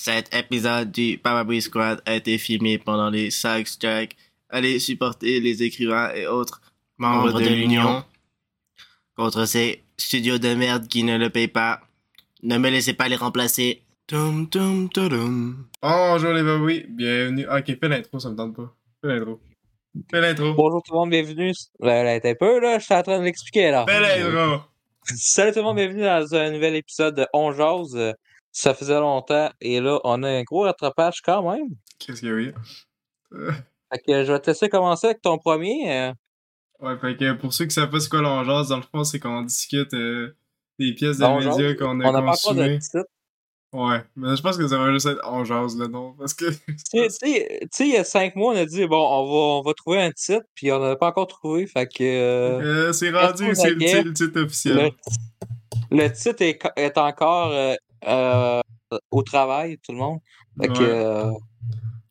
Cet épisode du Papa Squad a été filmé pendant les SAG Strike. Allez supporter les écrivains et autres membres de, l'Union contre ces studios de merde qui ne le payent pas. Ne me laissez pas les remplacer. Tum, tum, tudum. Bonjour les babouis, bienvenue. Ah, ok, fais l'intro, ça me tente pas. Fais l'intro. Fais l'intro. Bonjour tout le monde, bienvenue. Là, là, t'es un peu, là, je suis en train de l'expliquer, là. Fais l'intro. Salut tout le monde, bienvenue dans un nouvel épisode de On Jase. Ça faisait longtemps et là, on a un gros rattrapage quand même. Qu'est-ce qu'il y a eu? Fait que je vais te laisser commencer avec ton premier. euh. Ouais, fait que pour ceux qui savent pas c'est quoi l'ongeance, dans le fond, c'est qu'on discute euh, des pièces de On médias qu'on On a pas titre. Ouais, mais je pense que ça va juste être on jase le nom, parce que... Tu sais- il y a cinq mois, on a dit, bon, on va, on va trouver un titre, puis on n'en a pas encore trouvé. Fait que euh, Euh, c'est rendu, c'est le, titre officiel. le titre est, co- est encore euh, euh, au travail, tout le monde. Fait que, Ouais. euh,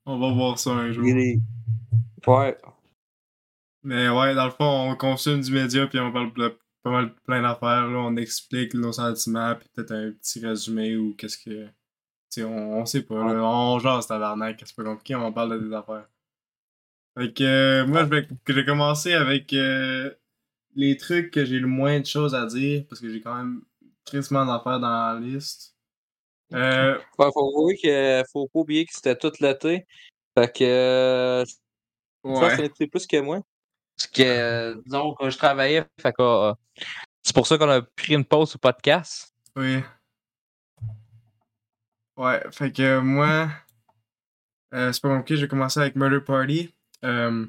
On va voir ça un jour. est- Ouais. Mais ouais, dans le fond, on consomme du média puis on parle de pas mal plein d'affaires. On explique nos sentiments puis peut-être un petit résumé ou qu'est-ce que. On, on sait pas. Là, on jase tabarnak, c'est pas compliqué, on parle de des affaires. Fait que euh, moi, je vais, que j'ai commencé avec euh, les trucs que j'ai le moins de choses à dire parce que j'ai quand même tristement d'affaires dans la liste. Euh, Ouais, faut que faut pas oublier que c'était tout l'été. Fait que euh, je pense que ouais. ça était plus que moi. Parce que euh, disons que je travaillais, fait que euh, c'est pour ça qu'on a pris une pause au podcast. Oui. Ouais, fait que moi, euh, c'est pas compliqué, j'ai commencé avec Murder Party, euh,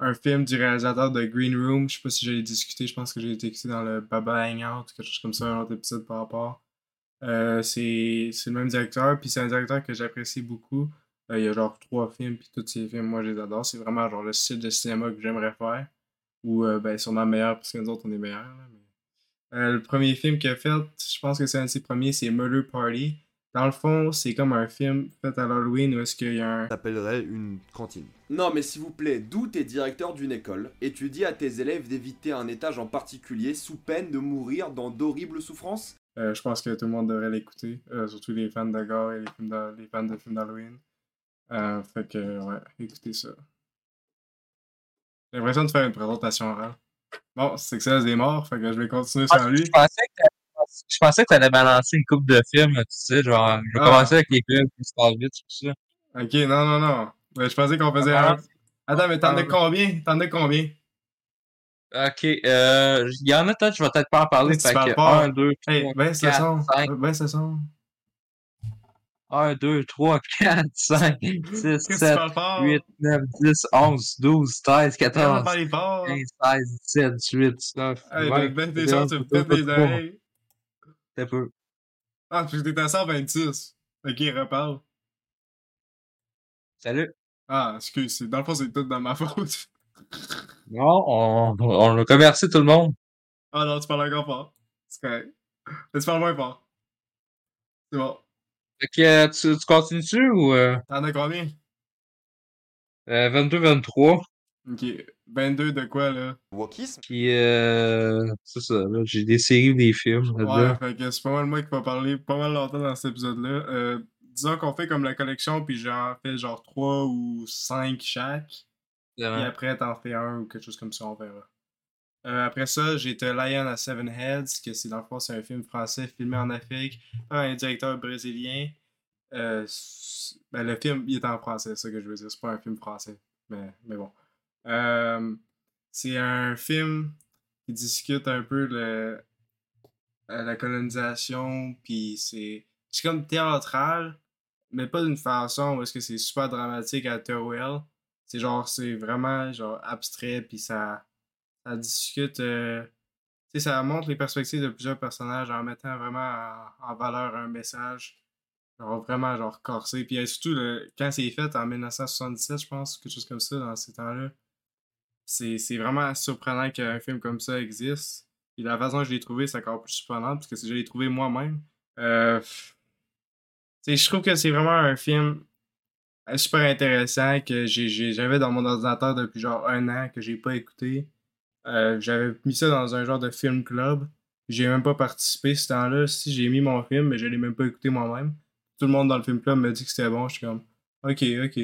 un film du réalisateur de Green Room. Je sais pas si j'ai discuté, je pense que j'ai été écouté dans le Baba Hangout, quelque chose comme ça, un autre épisode par rapport. Euh, c'est c'est le même directeur, puis c'est un directeur que j'apprécie beaucoup. Euh, il y a genre trois films, puis tous ces films, moi je les adore. C'est vraiment genre le style de cinéma que j'aimerais faire. Ou euh, ben sûrement meilleur, parce que nous autres on est meilleurs. là, mais- euh, le premier film qu'il a fait, je pense que c'est un de ses premiers, c'est Murder Party. Dans le fond, c'est comme un film fait à l'Halloween où est-ce qu'il y a un. s'appellerait une cantine. Non, mais s'il vous plaît, d'où t'es directeur d'une école et tu dis à tes élèves d'éviter un étage en particulier sous peine de mourir dans d'horribles souffrances? Euh, je pense que tout le monde devrait l'écouter, euh, surtout les fans de gore et les, films d'a- les fans de films d'Halloween. Euh, fait que, ouais, écoutez ça. J'ai l'impression de faire une présentation orale. Bon, c'est que ça, c'est mort, fait que je vais continuer sans lui. Je pensais que t'a- je pensais que t'allais balancer une coupe de films, tu sais, genre je vais Ah. commencer avec les films se passent vite, tout ça. Ok, non, non, non. Ouais, je pensais qu'on faisait un. Attends, mais t'en as Ah. combien? T'en as combien? Ok, euh, il y en a peut-être, je vais peut-être pas en parler. Fait que pas. 1, 2, Hey, 3, ben ce 4, son. 5, Ben ce son. 1, 2, 3, 4, 5, 6, Qu'est-ce que tu 7, parles fort? 8, 9, 10, 11, 12, 13, Comment 14, parler fort? 15, 16, 17, 18, 19, Hey, 20, ben, t'es sons, tu me pètes les 23. oreilles. C'est peu. Ah, parce que t'es à 126. Ok, reparle. Salut. Ah, excuse, dans le fond, c'est tout dans ma faute. Non, on, on a commercé tout le monde. Ah non, tu parles encore fort. C'est correct. Mais tu parles moins fort. C'est bon. Fait que euh, tu, tu continues ou euh, T'en as combien? euh, 22-23? Ok. 22 de quoi, là? Wokisme? Puis euh, c'est ça, là, j'ai des séries ou des films Ouais, fait que c'est pas mal moi qui va parler pas mal longtemps dans cet épisode-là. Euh, disons qu'on fait comme la collection, puis j'en fais genre 3 ou 5 chaque. Vraiment. après, t'en fais un ou quelque chose comme ça, on verra. Euh, après ça, j'ai The Lion à Seven Heads, que c'est dans le fond, c'est un film français filmé en Afrique par un directeur brésilien. Euh, ben, le film, il est en français, c'est ça que je veux dire. C'est pas un film français, mais, mais bon. Euh, c'est un film qui discute un peu le, la colonisation, puis c'est c'est comme théâtral, mais pas d'une façon où est-ce que c'est super dramatique à Terwell. C'est genre, c'est vraiment genre abstrait, puis ça, discute. euh, ça montre les perspectives de plusieurs personnages en mettant vraiment en, valeur un message. Genre vraiment genre corsé. Puis euh, surtout, quand c'est fait en 1977, je pense, quelque chose comme ça, dans ces temps-là, c'est vraiment surprenant qu'un film comme ça existe. Puis la façon que je l'ai trouvé, c'est encore plus surprenant, parce que je l'ai trouvé moi-même. Euh, je trouve que c'est vraiment un film super intéressant que j'avais dans mon ordinateur depuis genre un an que j'ai pas écouté. Euh, j'avais mis ça dans un genre de film club. J'ai même pas participé ce temps-là. Si j'ai mis mon film, mais je l'ai même pas écouté moi-même. tout le monde dans le film club m'a dit que c'était bon. Je suis comme, ok, ok.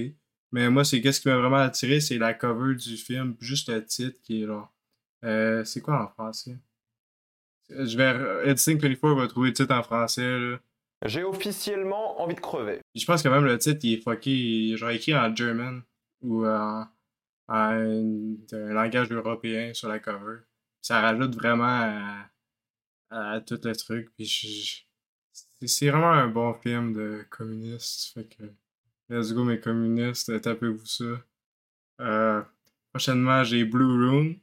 Mais moi, c'est qu'est-ce qui m'a vraiment attiré, c'est la cover du film, juste le titre qui est là. Euh, c'est quoi en français? Je vais. Editing 24 va trouver le titre en français, là. J'ai officiellement envie de crever. Je pense que même le titre, il est fucké, genre écrit en German ou en, un, langage européen sur la cover. Ça rajoute vraiment à, tout le truc. Puis c'est- vraiment un bon film de communiste. Fait que let's go mes communistes, tapez-vous ça. Euh, prochainement, j'ai Blue Room,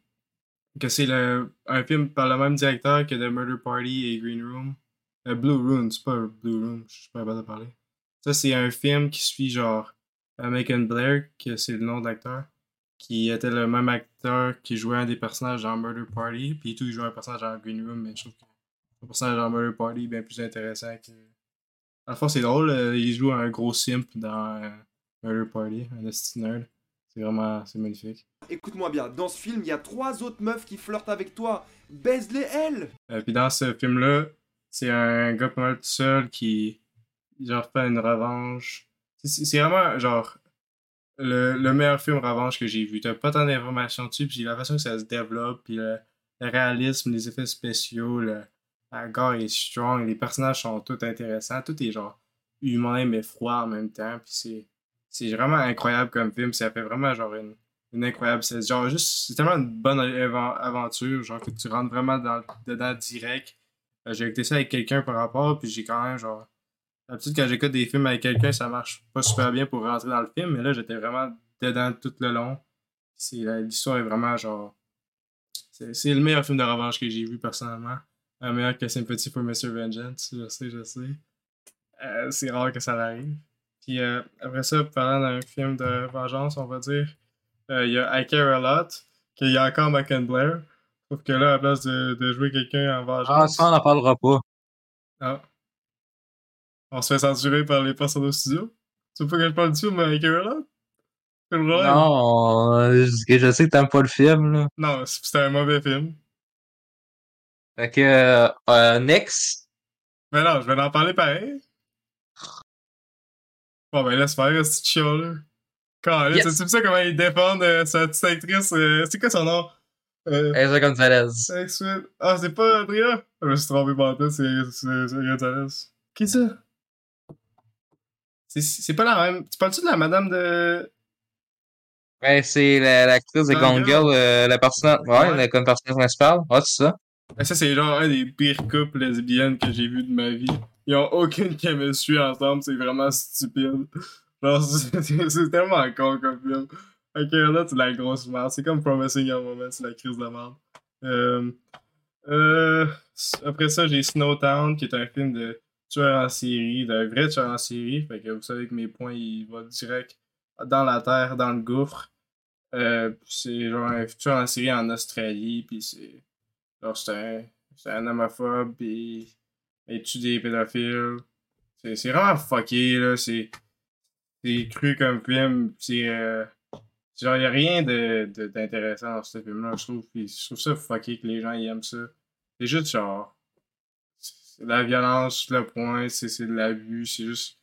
que c'est un film par le même directeur que The Murder Party et Green Room. Euh, Blue Room, c'est pas Blue Room, je suis pas capable de parler. Ça, c'est un film qui suit genre Macon Blair, que c'est le nom de l'acteur, qui était le même acteur qui jouait un des personnages dans Murder Party, puis tout, il jouait un personnage dans Green Room, mais je trouve que le personnage dans Murder Party est bien plus intéressant que. Dans le fond, c'est drôle, euh, il joue un gros simp dans euh, Murder Party, un esti nerd. C'est vraiment, c'est magnifique. Écoute-moi bien, dans ce film, il y a trois autres meufs qui flirtent avec toi. Baise-les elles Euh, puis dans ce film-là, c'est un gars pas mal tout seul qui genre fait une revanche. C'est- vraiment genre le, le meilleur film revanche que j'ai vu. T'as pas tant d'informations dessus, puis la façon que ça se développe, puis le, réalisme, les effets spéciaux, le, la gore est strong, les personnages sont tous intéressants, tout est genre humain mais froid en même temps, puis c'est c'est vraiment incroyable comme film, ça fait vraiment genre une, une incroyable c'est genre juste c'est tellement une bonne aventure genre que tu rentres vraiment dans, dedans direct j'ai écouté ça avec quelqu'un par rapport puis j'ai quand même genre d'habitude quand j'écoute des films avec quelqu'un ça marche pas super bien pour rentrer dans le film mais là j'étais vraiment dedans tout le long l'histoire est vraiment genre c'est le meilleur film de revanche que j'ai vu personnellement un meilleur que Sympathy for Mr. Vengeance je sais je sais Euh, c'est rare que ça arrive puis euh, après ça parlant d'un film de vengeance on va dire euh, il y a I Care A Lot, qu'il y a encore Macon Blair. Sauf que là, à la place de, de jouer quelqu'un en Ah, vengeance, ça, on n'en parlera pas. ah. on se fait censurer par les personnes au studio. Tu veux pas que je parle du film I Care A Lot? C'est le problème? Non, euh, je je sais que t'aimes pas le film, là. Non, c- c'était un mauvais film. Fait que, euh, next. Mais non, je vais en parler pareil. Bon, ben laisse faire, ce petit chiant là. Quand là, Yes. tu sais ça comment ils défendent euh, sa petite actrice? euh, c'est quoi son nom? Euh, Gonzalez. Ah, c'est pas Adria? Je me suis trompé par tout, c'est c'est- c'est Gonzalez. Qui ça? C'est- C'est pas la même. Tu parles-tu de la madame de. Ouais, c'est la- l'actrice de Gone Girl. Euh, la personnage, ouais, Ouais. la- comme personnage principal. Ouais, c'est ça. Ah, Ça, c'est genre un des pires couples lesbiennes que j'ai vu de ma vie. Ils ont aucune chemistry ensemble, c'est vraiment stupide. Genre, c'est c'est tellement con comme film. Ok, là, c'est la grosse merde. C'est comme Promising Young Woman, c'est la crise de merde. Euh, euh, après ça, j'ai Snowtown, qui est un film de tueur en série, d'un vrai tueur en série. Fait que vous savez que mes points, ils vont direct dans la terre, dans le gouffre. Euh, c'est genre un tueur en série en Australie, puis c'est. Genre, c'est un, c'est un homophobe, puis il tue des pédophiles. C'est c'est vraiment fucké, là. C'est c'est cru comme film. C'est. euh, genre, y a rien de- de- d'intéressant dans ce film-là, je trouve. Puis je trouve ça fucké que les gens ils aiment ça. C'est juste genre. C'est de la violence, le point, c'est de l'abus, c'est juste.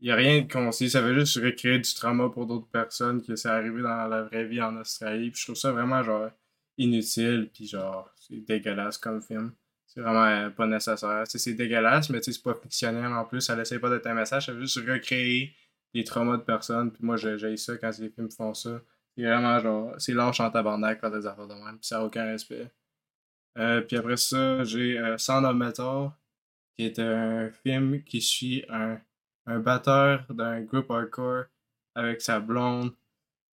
Y a rien de conseillé, ça veut juste recréer du trauma pour d'autres personnes que c'est arrivé dans la vraie vie en Australie. Puis je trouve ça vraiment genre inutile, puis genre, c'est dégueulasse comme film. C'est vraiment euh, pas nécessaire. C'est dégueulasse, mais c'est pas fictionnel en plus. Ça essaie pas d'être un message, ça veut juste recréer des traumas de personnes. Puis moi, j'ai ça quand les films font ça. C'est vraiment genre, c'est lâche en tabarnak faire des affaires de même, puis ça a aucun respect. Euh, puis après ça, j'ai euh, Metal, qui est un film qui suit un, un batteur d'un groupe hardcore avec sa blonde.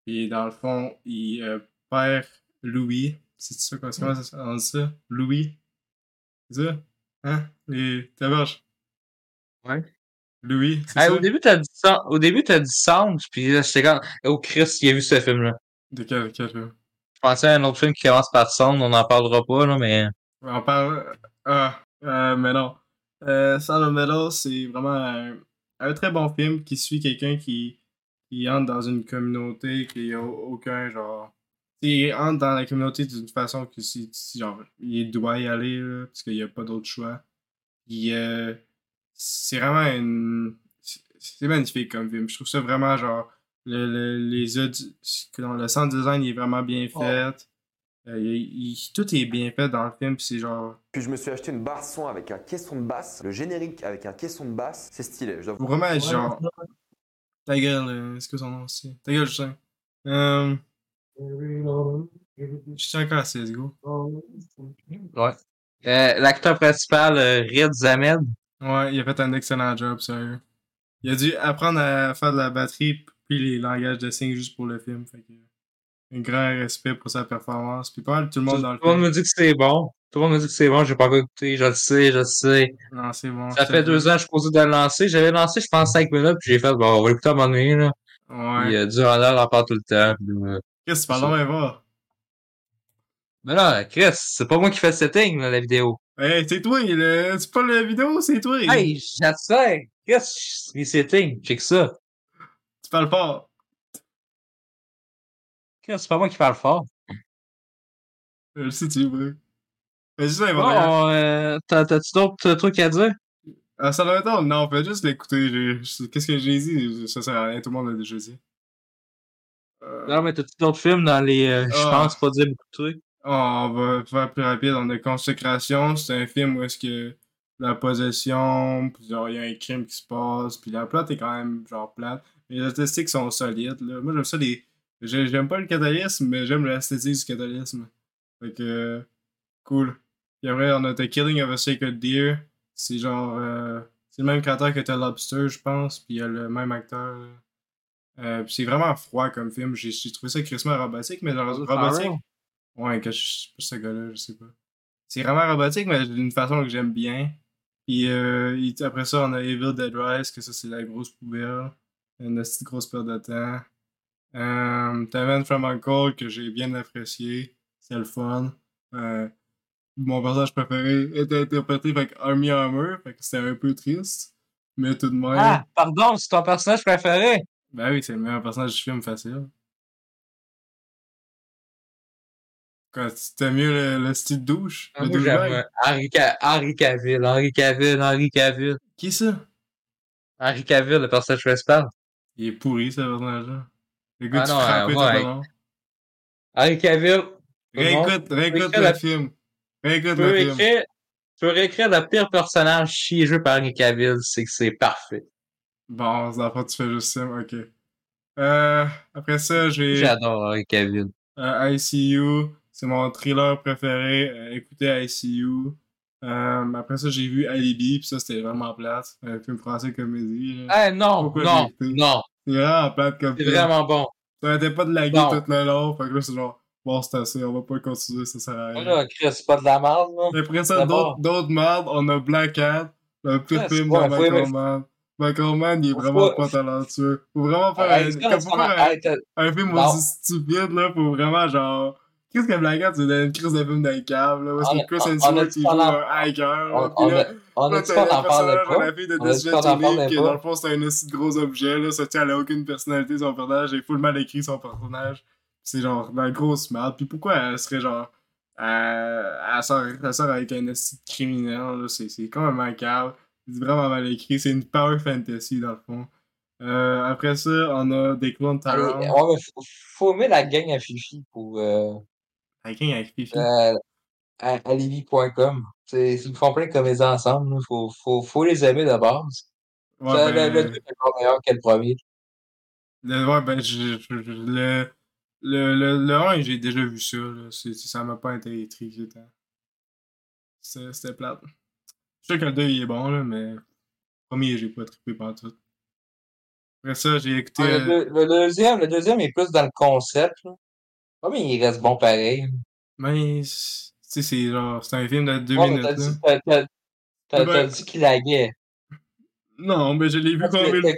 Et dans le fond, il euh, perd Louis. C'est ça, ça, on dit ça? Louis? C'est ça? Hein? Les tabarches. Ouais. Louis, c'est Hey, ça? au début, t'as dit ça, au début, t'as dit Sound, puis là, j'étais comme, oh Chris, il a vu ce film-là. De quel, quel film? Je pensais à un autre film qui commence par Sound, on n'en parlera pas, là, mais. On parle. Ah, euh, mais non. Euh, Sound of Metal, c'est vraiment un, un très bon film qui suit quelqu'un qui, qui entre dans une communauté qui a aucun genre. Il entre dans la communauté d'une façon que si, genre, il doit y aller, là, parce qu'il n'y a pas d'autre choix. Puis, euh, c'est vraiment une. c'est magnifique comme film. Je trouve ça vraiment genre. Le, le, les le sound design il est vraiment bien fait. Euh, il- il- tout est bien fait dans le film, puis c'est genre. Puis je me suis acheté une barre son avec un caisson de basse, le générique avec un caisson de basse, c'est stylé. Je dois vraiment genre. Ta gueule, euh, est-ce que son nom c'est Ta gueule, je sais. Euh, je suis encore à CSGO. Ouais. Euh, L'acteur principal, Riz Ahmed. Ouais, il a fait un excellent job, sérieux. Il a dû apprendre à faire de la batterie puis les langages de signes juste pour le film. Fait que, un grand respect pour sa performance. Puis pas tout le monde dans le Tout le monde me dit que c'est bon. Tout le monde me dit que c'est bon, j'ai pas encore écouté, je le sais, je le sais. Non, c'est bon. Ça fait deux ans que je suis posé de le lancer. J'avais lancé, je pense, cinq minutes, puis j'ai fait, bon, on va l'écouter à moment donné, là. Ouais. Puis, euh, durant l'heure, on parle tout le temps. euh, Qu'est-ce que tu parles donc, Eva? Mais là, Chris, c'est pas moi qui fais le setting, là, la vidéo. Hey, c'est toi, le... c'est pas la vidéo, c'est toi. Hey, j'attends. Qu'est-ce que settings? Check ça. Tu parles fort. C'est pas moi qui parle fort. Je le sais, tu veux. Vas-y, ça, Eva. regarde. Bon, euh, t'as- t'as-tu d'autres trucs à dire? Ah, ça doit être Non, fais juste l'écouter. Qu'est-ce que j'ai dit? Ça sert à rien, tout le monde l'a déjà dit. Euh, Non, mais t'as-tu d'autres films dans les, euh, je Ah. pense pas dire beaucoup de trucs? Oh, on va faire plus rapide. On a Consécration. C'est un film où est-ce que la possession, puis genre, il y a un crime qui se passe, puis la plate est quand même genre plate. Mais les statistiques sont solides. Là. Moi, j'aime ça. Les... j'ai- J'aime pas le catholicisme, mais j'aime l'esthétique du catholicisme. Fait que, cool. Puis après, on a The Killing of a Sacred Deer. C'est genre. euh, c'est le même créateur que The Lobster, je pense, puis il y a le même acteur. Euh, puis c'est vraiment froid comme film. J'ai j'ai trouvé ça crissement robotique, mais genre, robotique. Ouais, que je sais pas ce gars-là, je sais pas. C'est vraiment robotique, mais d'une façon que j'aime bien. Puis euh, il- après ça, on a Evil Dead Rise, que ça, c'est la grosse poubelle. Une petite grosse perte de temps. Euh, T'as Man from Uncle, que j'ai bien apprécié. C'est le fun. Euh, mon personnage préféré était interprété avec Army Hammer, fait que c'était un peu triste. Mais tout de même. Ah, pardon, c'est ton personnage préféré? Ben oui, c'est le meilleur personnage du film facile. Quand c'était mieux le, le style douche. Ah, le moi, euh, Henry, Ca- Henry Cavill, Henry Cavill, Henry Cavill. Qui ça? Henry Cavill, le personnage principal. Il est pourri, ce personnage-là. Le gars Ah non, euh, ouais. Henry Cavill, Réécoute, réécoute le la- film. Réécoute le film. écrire, tu peux réécrire le pire personnage chié joué par Henry Cavill, c'est que c'est parfait. Bon, fond, tu fais juste ça, ok. Euh, après ça, j'ai J'adore Henry Cavill. euh, ICU. C'est mon thriller préféré. Euh, écoutez ICU. Euh, après ça, j'ai vu Alibi, puis ça, c'était vraiment plate. Un film français comédie. Eh non, Pourquoi non, non, C'est vraiment plate comme c'est vraiment bon. Ça arrêtait pas de laguer Bon. tout le long. Fait que là, c'est genre, bon, c'est assez, on va pas continuer, ça sert à rien. Là, Chris, c'est pas de la merde, là. Après ça, d'autres merdes, on a Black Cat, le pire Ouais, film de Michael Mann. Michael Mann, il est vraiment pas- talentueux. Faut vraiment faire, un, film aussi stupide, là, faut vraiment genre. Qu'est-ce que Black Cat, c'est une crise de film d'un câble, là, parce que a- Chris Hemsworth, il joue un hacker, là, on, pis on, là, a, on pas parler personnage, pas? la fille de Tunic, qui dans le fond, c'est un aussi gros objet, là, ça tient, elle a aucune personnalité, son personnage, est full mal écrit, son personnage. C'est genre, la grosse merde. Puis pourquoi elle serait genre. Elle, elle, sort, elle sort avec un de criminel, là, c'est c'est comme un macabre. C'est vraiment mal écrit, c'est une power fantasy dans le fond. Euh, après ça, on a des clones Taron. ouais, mais faut, faut aimer la gang à Fifi pour euh, Qui avec Fifi? euh, à, à Livy.com. C'est- Ils font plein de comédies ensemble. là. Faut, faut, faut les aimer de base. Ouais, Ça, ben, le, le truc est encore meilleur que le premier. le, ouais, ben, je, je- je- le, le, le, le 1, j'ai déjà vu ça, là. Ça m'a pas intrigué tant. C'était plate. Je sûr que le 2 il est bon, là, mais le premier, j'ai pas trippé partout. Après ça, j'ai écouté. Ah, le, euh, deux- le deuxième, le deuxième est plus dans le concept. Là. Ah, mais il reste bon pareil. Mais, tu sais, c'est genre, c'est un film de deux Ouais, minutes, t'as t'as, Ben- dit qu'il laguait. Non, mais je l'ai vu combien de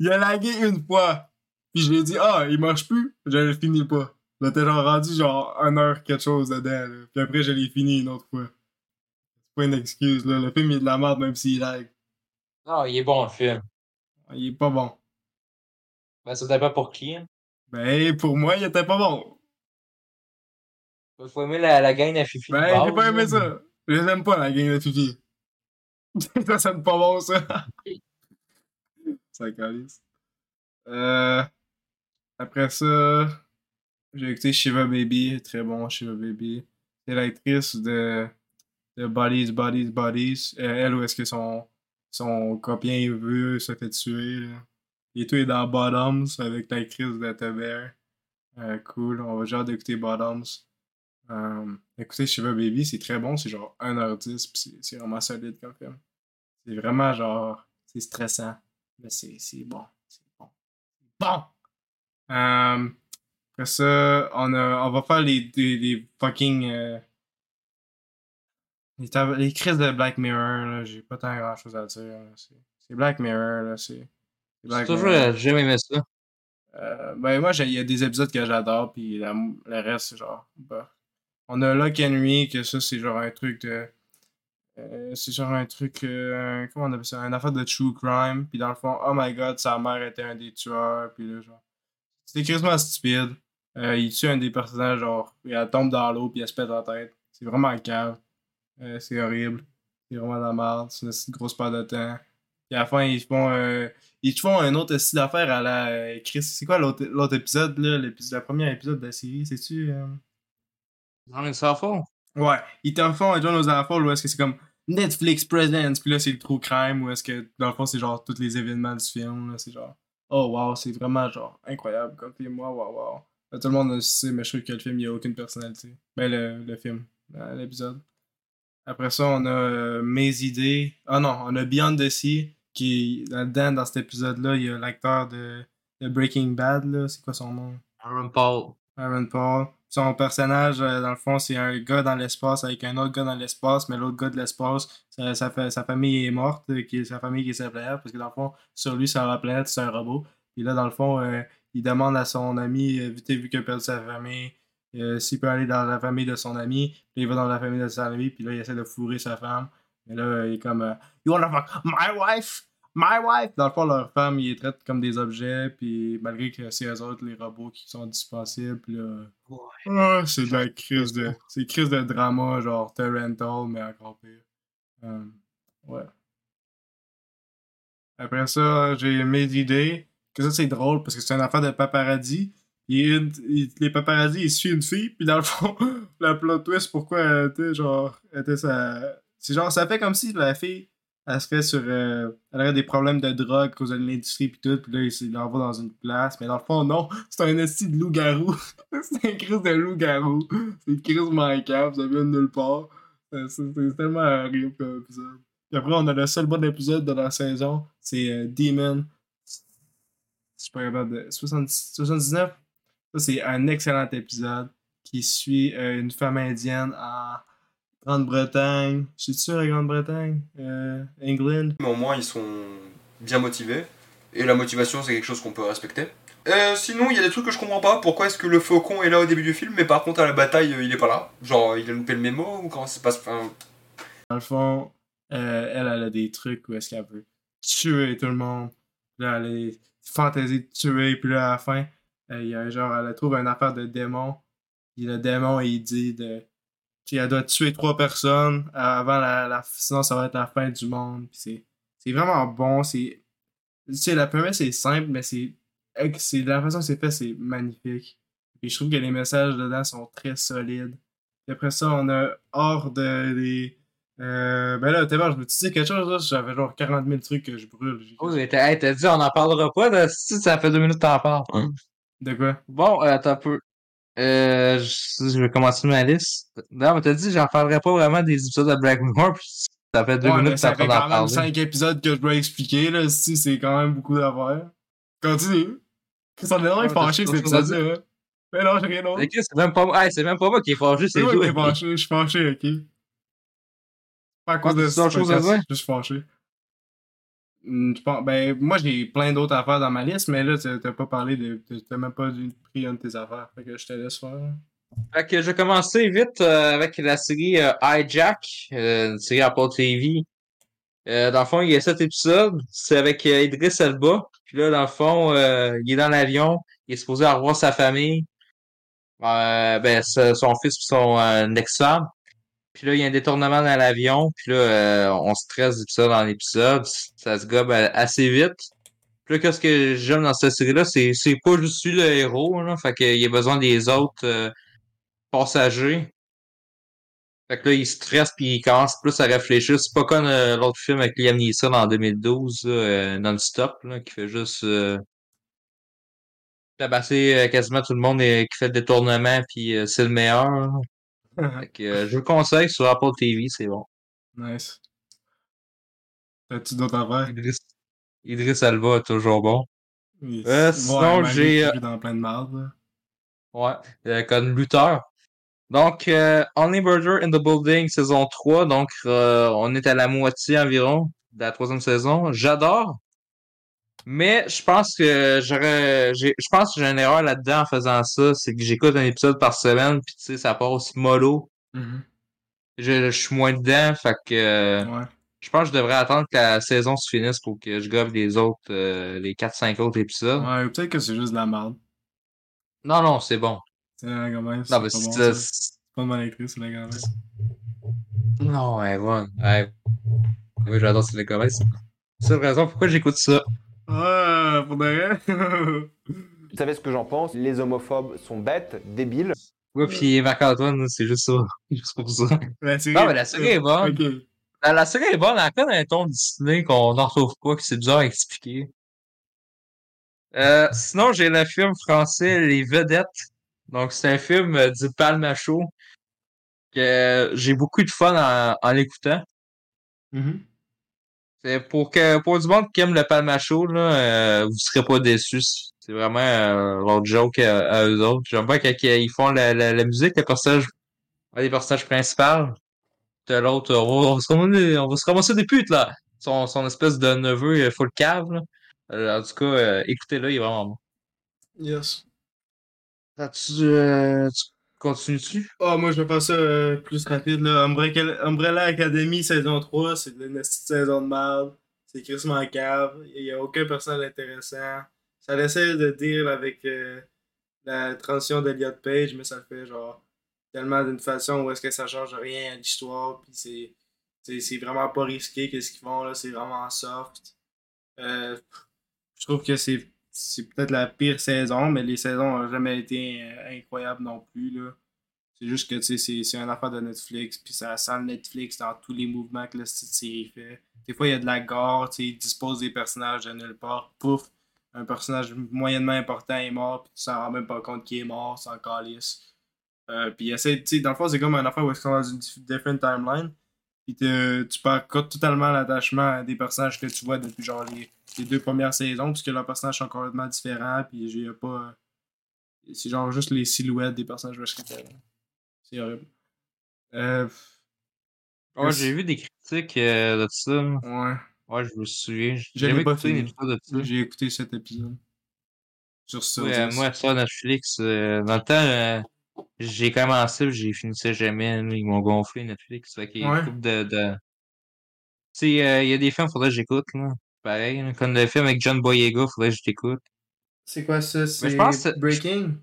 Il a lagué une fois. Puis je lui ai dit, ah, il marche plus? Je le finis pas. T'es genre rendu genre une heure quelque chose dedans, là. Puis après, je l'ai fini une autre fois. C'est pas une excuse, là. Le film, il est de la merde, même s'il lag. Non, il est bon le film. Il est pas bon. Ben, ça dépend pour qui. Hein. Ben, pour moi, il était pas bon. Faut aimer la, la à Fifi. Ben, j'ai pas aimé ça. Je les aime pas, la gang de Fifi. ça sonne pas bon, ça. Ça calisse. Euh, après ça, j'ai écouté Shiva Baby, très bon Shiva Baby. C'est l'actrice de, de Bodies, Bodies, Bodies. Euh, elle, où est-ce que son, son copain veut se fait tuer. Là. Et tout est dans Bottoms avec l'actrice de The Bear. Euh, cool, on va genre d'écouter Bottoms. Euh, écoutez Shiva Baby, c'est très bon, c'est genre 1h10, pis c'est vraiment solide comme film. C'est vraiment genre, c'est stressant, mais c'est bon, c'est bon. Bon! Euh, après ça, on, a, on va faire les, les, les fucking. Euh, les, les crises de Black Mirror, là, j'ai pas tant grand chose à dire. C'est Black Mirror, là, c'est. J'ai toujours jamais aimé ça. Euh, ben moi, il y a des épisodes que j'adore, puis le reste, c'est genre. bah. On a Lock Henry, que ça, c'est genre un truc de. euh, c'est genre un truc. euh, comment on appelle ça? Un affaire de true crime, puis dans le fond, oh my god, sa mère était un des tueurs, puis là, genre. C'est quasiment stupide. Euh, il tue un des personnages, genre, elle tombe dans l'eau, puis elle se pète la tête. C'est vraiment cave. Euh, c'est horrible. C'est vraiment de la merde. C'est une grosse perte de temps. Puis à la fin, ils font. euh, ils font un autre style d'affaires à la Chris. C'est quoi l'autre épisode, là? Le premier épisode de la série C'est-tu. Sans fond. Ouais, ils t'en font un John enfants où est-ce que c'est comme Netflix Presents, puis là c'est le true crime, où est-ce que dans le fond c'est genre tous les événements du film, là, c'est genre oh wow, c'est vraiment genre incroyable comme film, wow wow wow. Là, tout le monde sait, mais je trouve que le film il a aucune personnalité. Ben le, le film, euh, l'épisode. Après ça, on a euh, Mes idées. Ah non, on a Beyond the Sea, qui là-dedans, dans cet épisode-là, il y a l'acteur de, de Breaking Bad, là, c'est quoi son nom? Aaron Paul. Aaron Paul. Son personnage, euh, dans le fond, c'est un gars dans l'espace avec un autre gars dans l'espace, mais l'autre gars de l'espace, sa, sa, sa famille est morte, euh, qui sa famille qui est sa planète, parce que dans le fond, sur lui, sur la planète, c'est un robot. Et là, dans le fond, euh, il demande à son ami, euh, vu vu qu'il a perdu sa famille, s'il peut aller dans la famille de son ami. Puis il va dans la famille de son ami, puis là, il essaie de fourrer sa femme. Et là, il est comme euh, You wanna fuck my wife? My wife! Dans le fond, leur femme, ils les traitent comme des objets, puis malgré que c'est eux autres, les robots, qui sont dispensables, puis là. Ah, c'est de la crise de. C'est crise de drama, genre Torrental, mais encore pire. Euh, ouais. Après ça, j'ai mes idées. Que ça, c'est drôle parce que c'est une affaire de paparazzi. Et une- il- les paparazzi, ils suivent une fille, puis dans le fond, la plot twist, pourquoi elle était genre. Elle était sa. C'est genre, ça fait comme si la fille, elle serait sur. euh, elle aurait des problèmes de drogue à cause de l'industrie, puis tout, puis là, il l'envoie dans une place. Mais dans le fond, non, c'est un esti de loup-garou. c'est un crise de loup-garou. C'est une crise manquable, ça vient de nulle part. Euh, C'est tellement horrible comme épisode. Puis après, on a le seul bon épisode de la saison, c'est euh, Demon. Je suis pas de. 70 79? Ça, c'est un excellent épisode qui suit euh, une femme indienne en Grande-Bretagne. C'est sûr, la Grande-Bretagne? Euh, England? Mais au moins, ils sont bien motivés. Et la motivation, c'est quelque chose qu'on peut respecter. Euh, sinon, il y a des trucs que je comprends pas. Pourquoi est-ce que le faucon est là au début du film, mais par contre à la bataille, euh, il est pas là? Genre, il a loupé le mémo ou comment ça se passe? Enfin, Dans le fond, euh, elle, elle a des trucs où est-ce qu'elle veut tuer tout le monde. Là, elle a des fantaisies de tuer, puis là, à la fin, euh, il y a genre, elle trouve une affaire de démon. Puis le démon, il dit de. Elle doit tuer trois personnes avant la, la. Sinon, ça va être la fin du monde. Puis c'est. C'est vraiment bon. C'est. Tu sais, la première, c'est simple, mais c'est. c'est- La façon que c'est fait, c'est magnifique. Puis je trouve que les messages dedans sont très solides. Puis après ça, on a hors de les. Euh, ben là, t'es bon, je me disais quelque chose, là, j'avais genre 40 000 trucs que je brûle. Oh, t'as hey, t'as dit, on n'en parlera pas, là, si ça fait deux minutes que t'en parles. De quoi? Bon, euh, un peu. Euh, je, je vais commencer ma liste. Non, mais t'as dit, j'en parlerai pas vraiment des épisodes de Black Mirror, puis ça fait deux Ouais, minutes que ça fait quand même. 5 épisodes que je dois expliquer, là, si c'est quand même beaucoup d'affaires. Continue. On est vraiment Ouais, fâché cet épisode-là. Mais non, j'ai rien d'autre. C'est même pas moi, hey, c'est même pas moi qui est fâché, C'est c'est moi qui toi. est fâché, je suis fâché, ok? Pas à cause Ouais, de t'as autre chose à podcast, dire? Je suis fâché. Ben, moi j'ai plein d'autres affaires dans ma liste, mais là t'as pas parlé de. T'as même pas pris une de tes affaires. Fait que je te laisse faire. Fait que je vais commencer vite euh, avec la série euh, Hijack, euh, une série Apple TV. Dans le fond, il y a sept épisodes. C'est avec Idris Elba. Puis là, dans le fond, il est dans l'avion. Il est supposé revoir sa famille. Ben, son fils et son ex-femme. Puis là, il y a un détournement dans l'avion. Puis là, euh, on stresse d'épisode en épisode. Ça se gobe euh, assez vite. Puis là, qu'est-ce que j'aime dans cette série-là, c'est, c'est pas juste lui le héros, là. Fait qu'il a besoin des autres euh, passagers. Fait que là, il stresse puis il commence plus à réfléchir. C'est pas comme euh, l'autre film avec Liam Neeson en 2012, là, euh, non-stop, qui fait juste tabasser quasiment tout le monde et qui fait le détournement puis c'est le meilleur. là. Fait que euh, je vous le conseille sur Apple TV, c'est bon. nice. T'as-tu d'autres affaires? Idriss, Idriss Elba est toujours bon. Oui, Euh, sinon, malgré j'ai, euh, dans plein de marde. Ouais, euh, comme lutteur. Donc, euh, Only Murder in the Building, saison 3. Donc, on est à la moitié environ de la troisième saison. J'adore. Mais je pense que j'aurais, je pense que j'ai une erreur là-dedans en faisant ça. C'est que j'écoute un épisode par semaine, puis tu sais, ça part aussi mollo. Mhm. Je, je suis moins dedans, fait que Ouais. je pense que je devrais attendre que la saison se finisse pour que je gove les autres, euh, les 4-5 autres épisodes. Ouais, ou peut-être que c'est juste de la merde. Non, non, c'est bon. C'est la Gomez. Non, mais c'est pas c'est, bon, ça. c'est- C'est pas une bonne actrice, c'est la Gomez. Non, ouais, bon. Ouais. Oui, j'adore Selena Gomez. C'est la raison pourquoi j'écoute ça. Ouais, pour de. Vous savez ce que j'en pense? Les homophobes sont bêtes, débiles. Ouais, pis Marc-Antoine, c'est juste ça. Juste pour ça. la série... Non, mais la série est bonne. La, la série est bonne, elle a un ton Disney qu'on n'en retrouve pas, que c'est bizarre à expliquer. Euh, sinon, j'ai le film français Les Vedettes. Donc, c'est un film euh, du Palmacho que j'ai beaucoup de fun en, en l'écoutant. Mhm. C'est pour que pour du monde qui aime le Palmacho, là, euh, vous serez pas déçus. C'est vraiment euh, leur joke à, à eux autres. J'aime bien quand ils font la, la, la musique, le personnage, un des personnages principaux. De l'autre, on, va se ramasser- on va se ramasser des putes, là. Son, son espèce de neveu euh, full cave, là. Euh, en tout cas, euh, écoutez-le, il est vraiment bon. Yes. Tu, euh, tu continues-tu? Oh, moi, je vais ça euh, plus rapide, là. Umbrella, Academy saison 3, c'est de saison de merde. C'est crissement cave. Il n'y a aucun personnage intéressant. Ça essaie de dire avec euh, la transition d'Eliot Page, mais ça fait genre tellement d'une façon où est-ce que ça change rien à l'histoire. Puis c'est, c'est, c'est vraiment pas risqué qu'est-ce qu'ils font là. C'est vraiment soft. Euh, je trouve que c'est, c'est peut-être la pire saison, mais les saisons n'ont jamais été euh, incroyables non plus. Là. C'est juste que c'est, une affaire de Netflix, puis ça sent Netflix dans tous les mouvements que la série fait. Des fois, il y a de la gore, ils disposent des personnages de nulle part. Pouf, un personnage moyennement important est mort, puis tu t'en rends même pas compte qu'il est mort, c'est encore lisse. Euh, puis essaie, dans le fond, c'est comme une affaire où ils sont dans une dif- different timeline. Puis tu perds totalement l'attachement à des personnages que tu vois depuis genre les, les deux premières saisons, puisque leurs personnages sont complètement différents, puis j'ai pas. euh, C'est genre juste les silhouettes des personnages que C'est horrible. Euh, Ouais, j'ai vu des critiques euh, de ça. ouais. Ouais, je me souviens. J'ai jamais pas écouté de ça. J'ai écouté cet épisode. Sur ça. Ouais, euh, moi, ça, Netflix, euh, dans le temps, j'ai commencé, j'ai fini ça jamais. ils m'ont gonflé, Netflix. Fait qu'il y a une Ouais. couple de, de... Tu sais, euh, il y a des films, faudrait que j'écoute, là. Pareil, là, comme le film avec John Boyega, faudrait que je t'écoute. C'est quoi ça? C'est Breaking?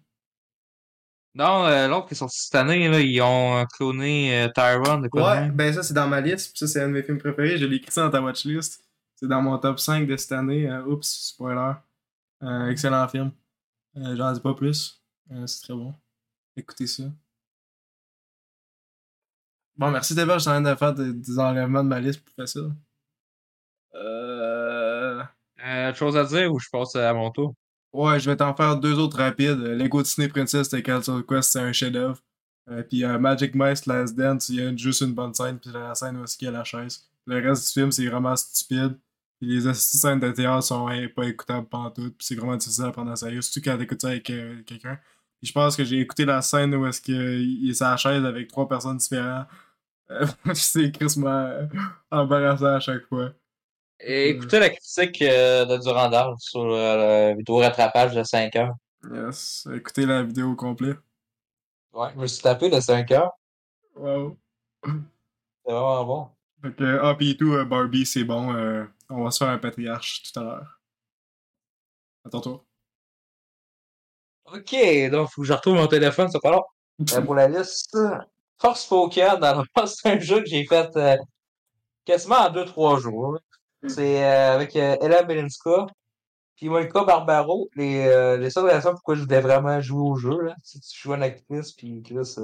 Non, euh, l'autre qui est sorti cette année, là, ils ont euh, cloné euh, Tyrone, de quoi de Ouais, même. ben ça c'est dans ma liste, puis ça c'est un de mes films préférés, je l'ai écrit ça dans ta watchlist. C'est dans mon top 5 de cette année. Euh, oups, spoiler. Excellent film. J'en dis pas plus. C'est très bon. Écoutez ça. Bon, merci Débert, je suis en train de faire des, des enlèvements de ma liste plus facile. Euh... Euh, autre chose à dire ou je passe à mon tour? Ouais, je vais t'en faire deux autres rapides. Lego Disney Princess de Castle Quest, c'est un chef-d'œuvre. Euh, puis euh, Magic Mice Last Dance, il y a juste une bonne scène, puis la scène où est-ce qu'il y a la chaise. Le reste du film, c'est vraiment stupide. Puis les astuces scènes de théâtre sont hein, pas écoutables pantoute, puis c'est vraiment difficile à prendre en sérieux, surtout quand t'écoutes ça avec euh, quelqu'un. Puis je pense que j'ai écouté la scène où est-ce qu'il est sur la chaise avec trois personnes différentes. Euh, c'est crissement embarrassant à chaque fois. Écoutez la critique euh, de Durandal sur euh, le vidéo rattrapage de 5 heures. Yes. Écoutez la vidéo au complet. Ouais, je me suis tapé de 5 heures. Wow. C'est vraiment bon. Fait que, ah, pis tout, euh, Barbie, c'est bon. euh, on va se faire un patriarche tout à l'heure. À ton tour. Ok, donc faut que je retrouve mon téléphone, c'est pas long. Euh, pour la liste, Force Spoken, alors c'est un jeu que j'ai fait euh, quasiment en 2-3 jours. C'est euh, avec euh, Ella Belinska. Puis Monica Barbaro, les, euh, les seules raisons pourquoi je voulais vraiment jouer au jeu, là, si tu joues une actrice, puis Chris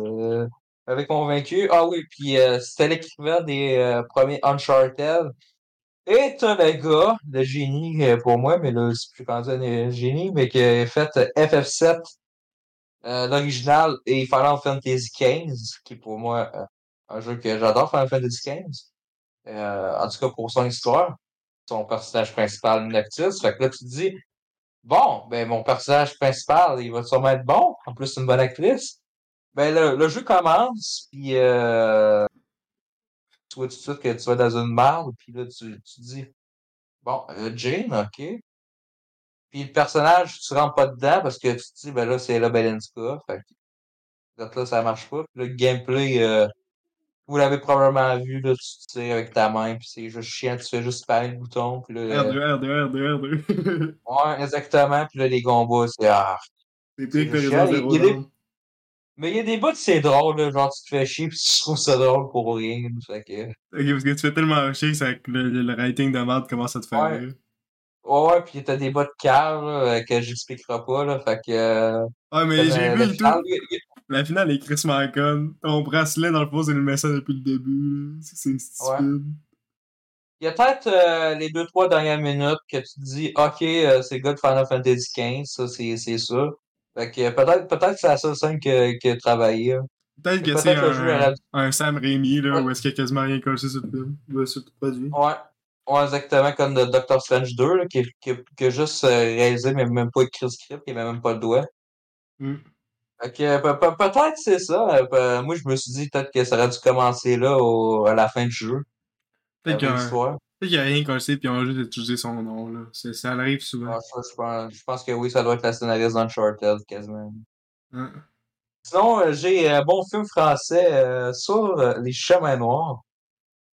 m'avait convaincu. Ah oui, puis c'était l'écrivain des premiers Uncharted. Et t'as le gars, le génie pour moi, mais là, c'est plus quand un génie, mais qui a fait euh, FF7, euh, l'original, et Final Fantasy XV, qui est pour moi euh, un jeu que j'adore, Final Fantasy XV. Euh, en tout cas, pour son histoire, son personnage principal, actrice. Fait que là, tu te dis, bon, ben, mon personnage principal, il va sûrement être bon. En plus, c'est une bonne actrice. Ben, le, le jeu commence, puis euh, tu vois tout de suite que tu vas dans une merde, puis là, tu, tu dis, bon, euh, Jane, ok. Puis le personnage, tu rentres pas dedans parce que tu te dis, ben là, c'est la Belenska. Fait que là, ça marche pas. Puis le gameplay, euh, vous l'avez probablement vu, là, tu tires avec ta main, puis c'est juste chiant, tu fais juste spammer le bouton, puis là, euh, R2, R2, R2, R2. ouais, exactement, puis là, les combats, c'est, ah, C'est pire que. Mais il y a des bouts, c'est drôle, là, genre, tu te fais chier, puis tu trouves ça drôle pour rien, fait que... Ok, parce que tu fais tellement chier que le, le, le rating de merde commence à te faire Ouais. rire. Ouais, ouais, puis t'as des bouts de cœur, là, euh, que j'expliquerai pas, là, fait que... euh, Ouais, mais j'ai vu le tout. La finale est Chris conne. Ton bracelet, dans le fond, c'est le message depuis le début. C'est stupide. Il y a peut-être euh, les deux, trois dernières minutes que tu te dis, OK, euh, c'est le gars de Final Fantasy XV, ça, c'est, c'est ça. Fait que peut-être, peut-être que c'est la seule scène que, que travaillé. hein. Peut-être que Peut-être c'est un, un Sam Raimi, là, Ouais. où est-ce qu'il y a quasiment rien coché sur le film. Ouais, sur le produit. Ouais. Ouais, exactement comme de Doctor Strange 2, là, qui, qui, qui a juste euh, réalisé, mais même pas écrit le script, qui avait même pas le doigt. Mm. Pe- pe- peut-être c'est ça. euh, moi, je me suis dit peut-être que ça aurait dû commencer là au, à la fin du jeu. Peut-être qu'il y a rien coché, puis on a juste utilisé son nom, là. Ça arrive souvent. Ça, je pense, je pense que oui, ça doit être la scénariste d'Uncharted, quasiment. Hein? Sinon, euh, j'ai un bon film français euh, sur euh, les chemins noirs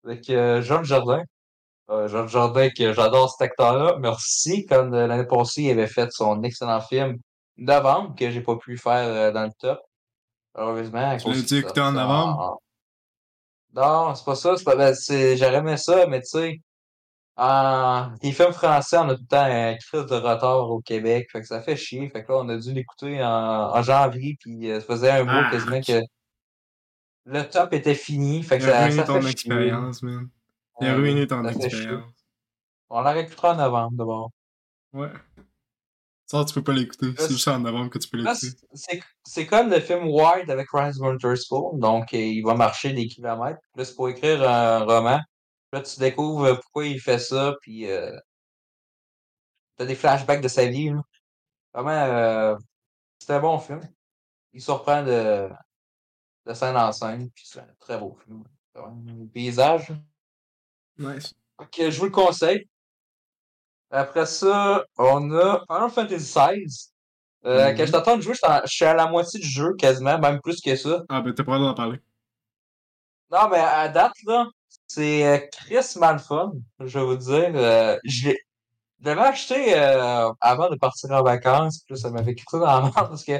avec euh, Jean Jardin. Euh, Jean Jardin, que j'adore cet acteur-là. Merci, comme euh, l'année passée, il avait fait son excellent film Novembre, que j'ai pas pu faire euh, dans le top. Heureusement. Tu l'as-tu ça- écouté en novembre? Non, c'est pas ça. C'est pas, ben, j'aurais aimé ça, mais tu sais, en, les films français, on a tout le temps un crise de retard au Québec. Fait que ça fait chier. Fait que là, on a dû l'écouter en, en janvier, puis euh, ça faisait un mois Ah. quasiment que le top était fini. Fait que Il a ça, ruiné ça ton chier. expérience, man. Il a ruiné ton expérience. On la réécoutera en novembre d'abord. Ouais. Ça, tu peux pas l'écouter. Là, C'est juste en novembre que tu peux l'écouter. c'est comme le film Wild avec Ryan Witherspoon. Donc, euh, il va marcher des kilomètres. Là, c'est pour écrire un roman. Là, tu découvres euh, pourquoi il fait ça. Puis, euh, t'as des flashbacks de sa vie. là. Vraiment, euh, c'est un bon film. Il surprend de, de scène en scène. Puis, c'est un très beau film. Vraiment, Le paysage. Nice. Ok, je vous le conseille. Après ça, on a Final Fantasy XVI. Euh, Mhm. Quand je t'entends de jouer, je suis en- je suis à la moitié du jeu, quasiment, même plus que ça. Ah, ben, t'as pas d'en parler. Non, mais à date, là, c'est euh, Chris Malfun, je vais vous dire. Euh, je l'ai- je l'avais acheté euh, avant de partir en vacances, puis là, ça m'avait quitté dans la merde parce que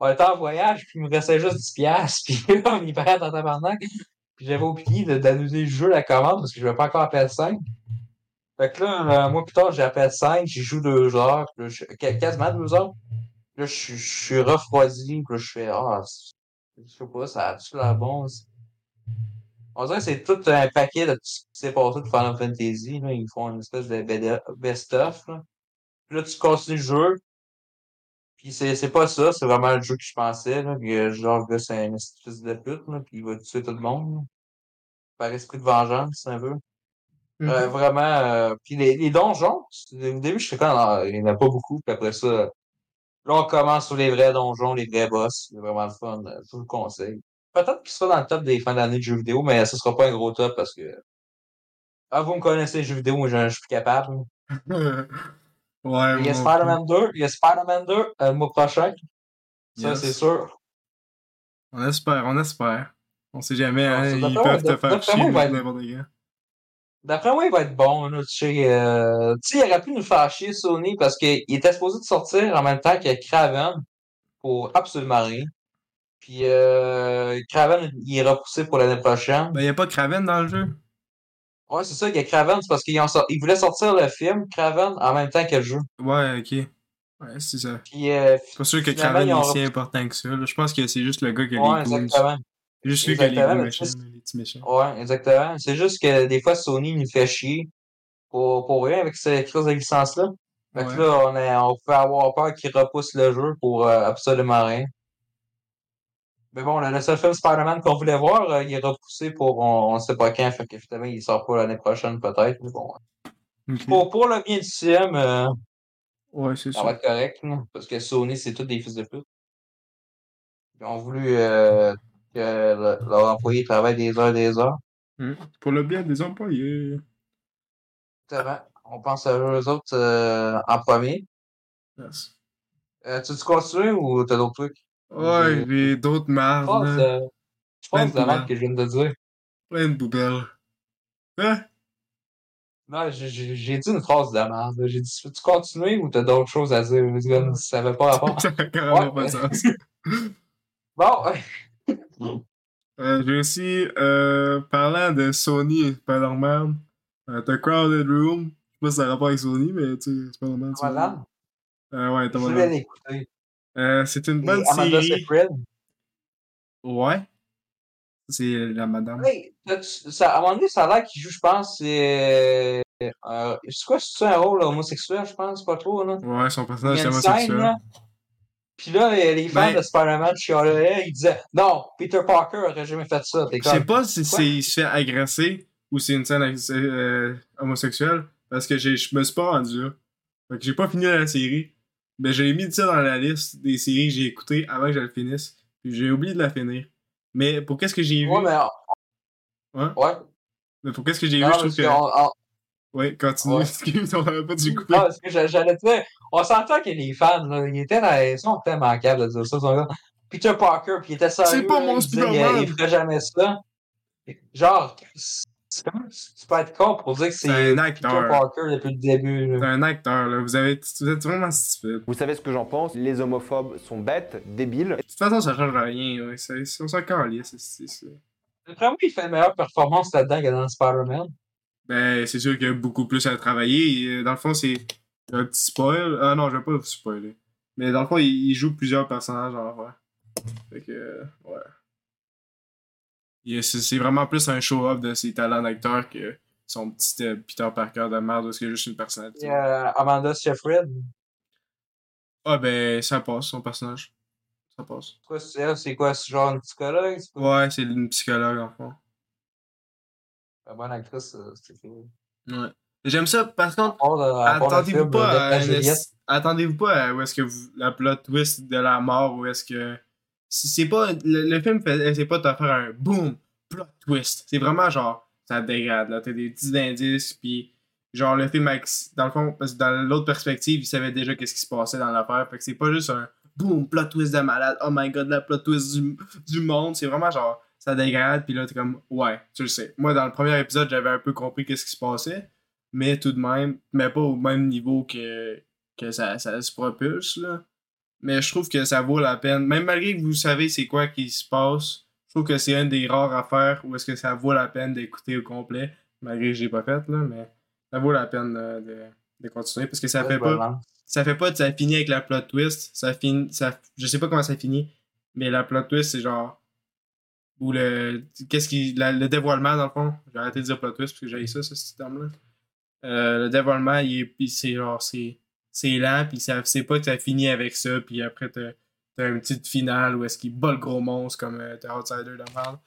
on était en voyage, puis il me restait juste 10 piastres, puis là, on y paraît en tabarnak. Puis j'avais oublié de- d'annuler le jeu, la commande, parce que je vais pas encore à PS5. Fait que là, un mois plus tard, j'ai la PS5, j'y joue deux heures, là, quasiment deux heures. Là, je suis- refroidi, puis là, je fais, ah, c'est- je sais pas, ça a-tu l'air bon? On dirait que c'est tout un paquet de tout ce qui s'est passé de Final Fantasy, là. Ils font une espèce de best-of, là. Puis là, tu continues le jeu. Puis c'est, c'est pas ça, c'est vraiment le jeu que je pensais, là. Puis euh, genre, gars, c'est un espèce de pute, là. Puis il va tuer tout le monde, là. Par esprit de vengeance, un peu. Euh, vraiment, euh, puis les, les donjons, au début, je suis comme, ah, il n'y en a pas beaucoup, puis après ça, là, on commence sur les vrais donjons, les vrais boss, c'est vraiment le fun, euh, je vous le conseille. Peut-être qu'il sera dans le top des fins d'année de jeux vidéo, mais ce sera pas un gros top parce que, ah, vous me connaissez les jeux vidéo, moi, je, je suis plus capable. ouais, Il y a Spider-Man 2, il y a Spider-Man 2, euh, le mois prochain. Ça, Yes. c'est sûr. On espère, on espère. On sait jamais, Ah, hein, ils peuvent te faire chier n'importe quand. D'après moi, il va être bon, là, tu sais, euh, tu sais, il aurait pu nous faire chier Sony parce qu'il était supposé de sortir en même temps que Craven pour absolument rien. Puis euh, Craven, il est repoussé pour l'année prochaine. Ben, y a pas Kraven dans le jeu. Ouais, c'est ça, il y a Craven, c'est parce qu'ils ils voulaient sortir le film, Craven, en même temps que le jeu. Ouais, ok. Ouais, c'est ça. Puis, euh, C'est pas sûr que Craven ont est si important que ça. là. Je pense que c'est juste le gars qui a ouais, les goons. exactement. Juste lui qui a les méchants, petits méchants. Ouais, exactement. C'est juste que des fois, Sony nous fait chier pour, pour rien avec cette crise de licence-là. Fait que Ouais. là, on, est, on peut avoir peur qu'ils repoussent le jeu pour euh, absolument rien. Mais bon, le, seul film Spider-Man qu'on voulait voir, euh, il est repoussé pour on, on sait pas quand, fait que finalement, il sort pas l'année prochaine peut-être. Mais bon, pour, pour le bien du CM, euh, Ouais, c'est ça va être correct, là, parce que Sony, c'est tous des fils de pute. Ils ont voulu que le- leur employé travaille des heures des heures. Hmm. Pour le bien des employés. Exactement. On pense à eux autres euh, en premier. Yes. Euh, tu veux continuer ou t'as d'autres trucs? Ouais, j'ai d'autres euh, je pense de de la que je viens de dire. Plein de poubelles. Hein? Non, j'ai- dit une phrase de la merde. J'ai dit, veux-tu continuer ou t'as d'autres choses à dire? Ça avait pas rapport. Ça n'a carrément Ouais. pas de sens. Bon, ouais. Euh, j'ai aussi, euh, parlant de Sony et Spider-Man, euh, t'as Crowded Room. Je sais pas si ça a rapport avec Sony, mais tu sais, Spider-Man. Madame, Euh, ouais, je Tom l'écouter. Euh, c'est une Et bonne Amanda série. Seyfried? Ouais. C'est la madame. T'as-tu- ça, à un moment donné, ça a l'air qu'il joue, je pense, c'est. Euh, c'est quoi, c'est un rôle homosexuel, je pense, pas trop, là? Ouais, son personnage est scène, homosexuel. là. Puis là, les fans Ben- de Spider-Man chialaient, ils disaient Non, Peter Parker aurait jamais fait ça. Je sais pas si il se fait agresser ou c'est une scène euh, homosexuelle parce que je me suis pas rendu là. Fait que j'ai pas fini la série. Mais j'ai mis ça dans la liste des séries que j'ai écoutées avant que je le finisse. Puis j'ai oublié de la finir. Mais pour qu'est-ce que j'ai vu? Ouais, mais. Ouais. Ouais. Mais pour qu'est-ce que j'ai vu, je trouve que. on- Ouais, continue. Ouais. Excuse, on avait pas dû couper. Ah, parce que j'a- j'allais te dire, on s'entend que les fans, là, ils étaient dans, ils sont tellement manquables de dire ça, ils sont comme, Peter Parker, puis il était sérieux, C'est pas mon Spider-Man. il ferait jamais ça. Genre, c'est peux être con pour dire que c'est Peter acteur. Parker depuis le début. C'est un acteur, là. Vous, avez... vous êtes vraiment stupide. Vous savez ce que j'en pense? Les homophobes sont bêtes, débiles. De toute façon, ça change rien. Ouais. C'est- On s'en calisse. c'est- c'est- D'après moi, il fait une meilleure performance là-dedans que dans Spider-Man. Ben, c'est sûr qu'il y a beaucoup plus à travailler. Et, Dans le fond, c'est un petit spoil. Ah non, je vais pas vous spoiler. Mais dans le fond, il, il joue plusieurs personnages en vrai. Fait que, euh, ouais. C'est vraiment plus un show-off de ses talents d'acteur que son petit euh, Peter Parker de merde, où c'est juste une personnalité. Et, euh, Amanda Seyfried, Ah ben, ça passe, son personnage. Ça passe. c'est quoi, c'est quoi, c'est genre une psychologue? Ouais, c'est une psychologue, en fond. Une bonne actrice, euh, c'est. Ouais. J'aime ça, par contre, euh, le Attendez-vous pas, euh, la attendez-vous pas où est-ce que vous, la plot twist de la mort, où est-ce que. C'est pas. Le, le film fait, c'est pas de te faire un boom, plot twist. C'est vraiment genre, ça dégrade, là. T'as des petits indices, puis genre le film, dans le fond, parce que dans l'autre perspective, il savait déjà qu'est-ce qui se passait dans l'affaire. Fait que c'est pas juste un boom, plot twist de malade, oh my god, la plot twist du, du monde. C'est vraiment genre, ça dégrade, puis là, t'es comme, ouais, tu le sais. Moi, dans le premier épisode, j'avais un peu compris qu'est-ce qui se passait mais tout de même, mais pas au même niveau que, que ça, ça se propulse, là. Mais je trouve que ça vaut la peine. Même malgré que vous savez c'est quoi qui se passe, je trouve que c'est une des rares affaires où est-ce que ça vaut la peine d'écouter au complet, malgré que j'ai pas fait, là, mais ça vaut la peine de, de, de continuer parce que ça fait pas ça fait pas de ça finit avec la plot twist, ça finit ça je sais pas comment ça finit, mais la plot twist c'est genre ou le qu'est-ce qui la- le dévoilement dans le fond, j'ai arrêté de dire plot twist parce que j'ai ça ce, ce terme là. Euh, le dévoilement, il c'est genre, c'est, c'est lent, puis ça, c'est pas que ça finit avec ça, puis après t'as, t'as une petite finale où est-ce qu'il bat le gros monstre comme euh, The Outsider de merde.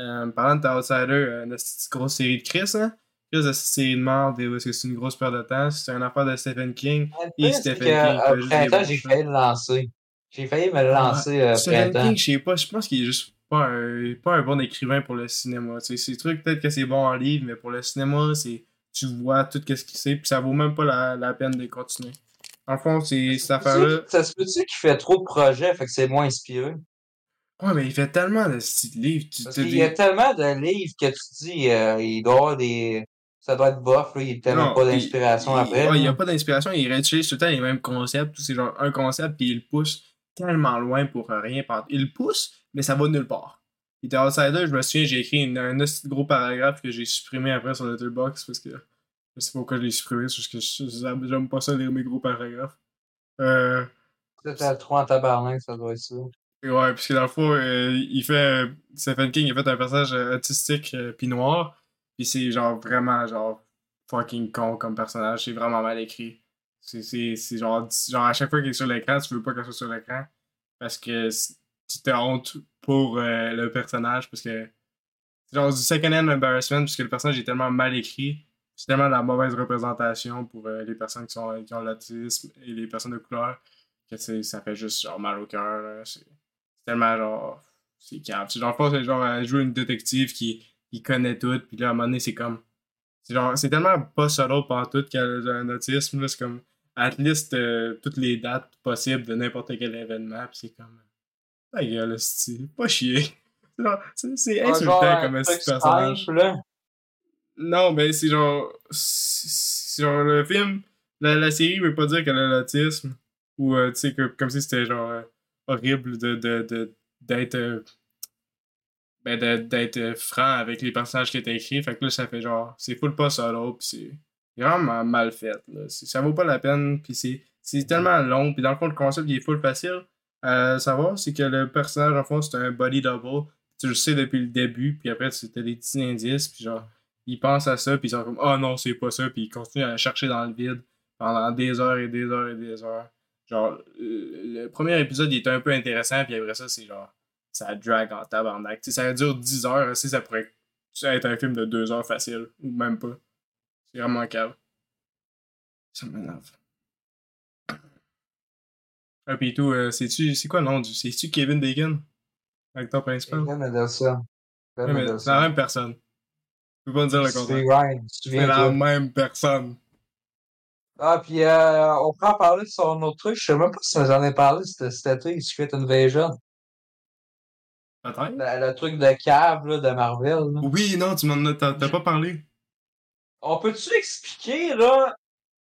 Euh, parlant de The Outsider, euh, une petite grosse série de Chris, hein? Chris, de série de merde, est-ce que c'est une grosse perte de temps? C'est une affaire de Stephen King. Pire, Stephen King, j'ai failli le lancer. J'ai failli me lancer euh, Stephen. King, je sais pas, je pense qu'il est juste pas un, pas un bon écrivain pour le cinéma. Tu sais, ces trucs, peut-être que c'est bon en livre, mais pour le cinéma, c'est tu vois tout ce qu'il sait, puis ça vaut même pas la, la peine de continuer. En fond, c'est cette affaire-là. Ça se peut-tu qu'il fait trop de projets, fait que c'est moins inspiré? Ouais, mais il fait tellement de livres. Tu, Parce des- y a tellement de livres que tu dis, euh, il doit avoir des. Ça doit être bof, là, il n'y a tellement Non, pas d'inspiration il- après. ouais, il n'y a pas d'inspiration, il réutilise tout le temps les mêmes concepts. C'est genre un concept, puis il le pousse tellement loin pour rien. Il le pousse, mais ça va nulle part. il était outsider, je me souviens, j'ai écrit une- un gros paragraphe que j'ai supprimé après sur Letterboxd parce que je sais pas pourquoi je l'ai supprimé, juste que je- j'aime pas ça lire mes gros paragraphes. Euh, C'était trop en tabarnak, ça doit être ça. ouais, parce que dans le fond, euh, il fait. euh, Stephen King, il a fait un personnage autistique euh, puis noir. Puis c'est genre vraiment genre fucking con comme personnage. C'est vraiment mal écrit. C'est genre, genre à chaque fois qu'il est sur l'écran, tu veux pas qu'il soit sur l'écran. Parce que tu te honte pour euh, le personnage. Parce que c'est genre du second-hand embarrassment. Parce que le personnage est tellement mal écrit. C'est tellement la mauvaise représentation pour euh, les personnes qui, sont, qui ont l'autisme et les personnes de couleur que ça fait juste genre mal au cœur. C'est tellement genre. C'est calme. C'est genre, que c'est genre elle joue une détective qui, qui connaît tout, puis là, à un moment donné, c'est comme. C'est genre, c'est tellement pas solo pendant tout qu'elle a un autisme, c'est comme. Elle te liste euh, toutes les dates possibles de n'importe quel événement, puis c'est comme. Ta gueule, c'est pas chier. C'est Ouais, insultant comme un personnage. Non, mais c'est genre. C'est genre le film. La, la série veut pas dire qu'elle a l'autisme. Ou, euh, tu sais, que- comme si c'était genre euh, horrible de de- de- d'être. euh, ben, de- d'être euh, franc avec les personnages qui étaient écrits. Fait que là, ça fait genre. C'est full pas solo, pis c'est vraiment mal fait. Là. Ça vaut pas la peine, pis c'est c'est tellement long. Pis dans le fond, le concept, il est full facile à savoir. C'est que le personnage, en fond, c'est un body double. Tu le sais depuis le début, puis après, c'était des petits indices, puis genre ils pensent à ça, puis ils sont comme oh non, c'est pas ça, puis ils continuent à chercher dans le vide pendant des heures et des heures et des heures. Genre, le le premier épisode il était un peu intéressant, puis après ça, c'est genre, ça drag en tabarnak. Tu sais, ça dure 10 heures, si ça pourrait être un film de 2 heures facile, ou même pas. C'est vraiment calme. Ça m'énerve. Ah, puis tout, euh, c'est-tu, c'est quoi le nom du. C'est-tu Kevin Bacon? L'acteur principal? Ben Ouais, mais c'est la même personne. Je peux pas dire le C'est contraire. C'est la même personne. Ah, puis euh, on prend en parler de son autre truc. Je sais même pas si j'en ai parlé cet été, Secret Invasion. Peut-être. Le, le truc de cave là, de Marvel. là. Oui, non, tu m'en as, t'as, t'as pas parlé. On peut-tu expliquer, là?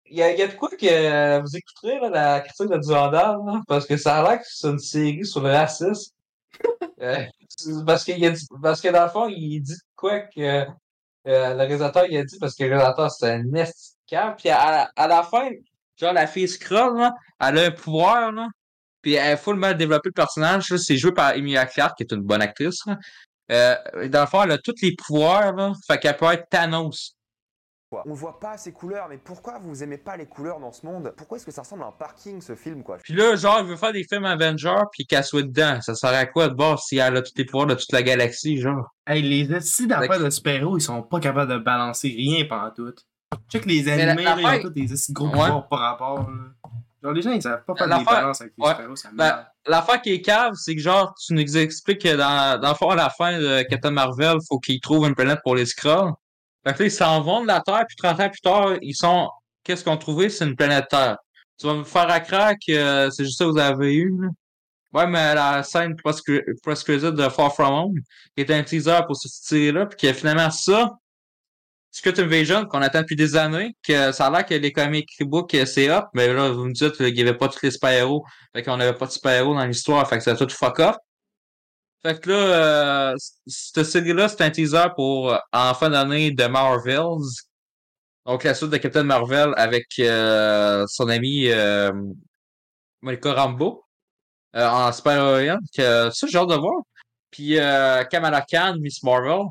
Il y a, il y a de quoi que euh, vous écouterez, là, la critique de Durandal, là? Parce que ça a l'air que c'est une série sur le racisme. Euh, parce, qu'il a dit, parce que dans le fond, il dit de quoi que euh, le réalisateur, il a dit, parce que le réalisateur, c'est un esti de cave. Puis à, à la fin, genre, la fille scroll, là, elle a un pouvoir, là. Puis elle a full mal développé le personnage, là. C'est joué par Emilia Clarke, qui est une bonne actrice, là. Euh, dans le fond, elle a tous les pouvoirs, là. Fait qu'elle peut être Thanos. Quoi. On voit pas ces couleurs, mais pourquoi vous aimez pas les couleurs dans ce monde? Pourquoi est-ce que ça ressemble à un parking ce film quoi? Puis là, genre, il veut faire des films Avengers, puis qu'elle soit dedans. Ça sert à quoi de voir si elle a tous les pouvoirs de toute la galaxie, genre? Hey, les estis d'affaires de super-héros, ils sont pas capables de balancer rien pendant tout. Check les animés, là, ils ont tous des gros Ouais. pouvoirs par rapport. là. Genre, les gens, ils savent pas faire des balances avec les ouais. super-héros, ça Ben. L'affaire qui est cave, c'est que genre, tu nous expliques que dans, dans le fond, à la fin de Captain Marvel, faut qu'ils trouvent une planète pour les Skrulls. Fait que ils s'en vont de la Terre, puis 30 ans plus tard, ils sont. Qu'est-ce qu'on a trouvé? C'est une planète Terre. Tu vas me faire à crack, euh, c'est juste ça que vous avez eu, là. Ouais, mais la scène post-credit de Far From Home, qui était un teaser pour ce série-là, puis que finalement ça, Secret Invasion, qu'on attend depuis des années, que ça a l'air que les comic books, euh, c'est hop, mais là, vous me dites qu'il n'y avait pas tous les super-héros, fait qu'on n'avait pas de super-héros dans l'histoire, fait que c'est tout fuck off. Fait que là, euh, cette série-là, c'est un teaser pour euh, en fin d'année de Marvels. Donc la suite de Captain Marvel avec euh, son ami euh, Monica euh, en super-héroïne. Que ça, j'ai hâte de voir. Puis Kamala Khan, Miss Marvel.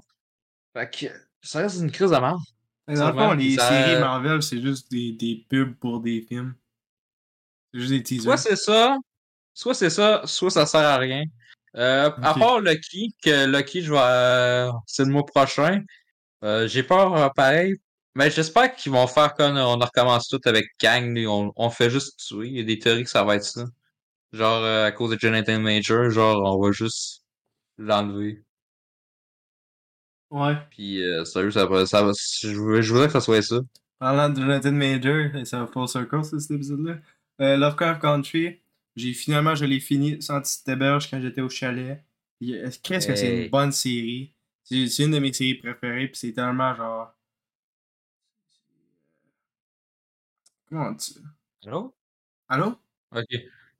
Fait que ça reste une crise de merde. Mais Dans le fond, les ça- séries Marvel, c'est juste des, des pubs pour des films. C'est juste des teasers. Soit c'est ça, soit c'est ça, soit ça sert à rien. Euh, À part Lucky, que Lucky, je vais, euh, c'est le mois prochain. Euh, j'ai peur euh, pareil. Mais j'espère qu'ils vont faire comme on recommence tout avec Kang. lui, On, on fait juste tuer. Il y a des théories que ça va être ça. Genre euh, à cause de Jonathan Major, genre on va juste l'enlever. Ouais. Puis euh, sérieux, ça va, ça va, je, veux- je voudrais que ça soit ça. Parlant de Jonathan Major, et ça va full circle, ça, cet épisode-là. Euh, Lovecraft Country, j'ai finalement, je l'ai fini sans héberge quand j'étais au chalet. Qu'est-ce que c'est une bonne série? C'est une de mes séries préférées, puis c'est tellement genre. Comment on dit? Allô? Allô? Ok.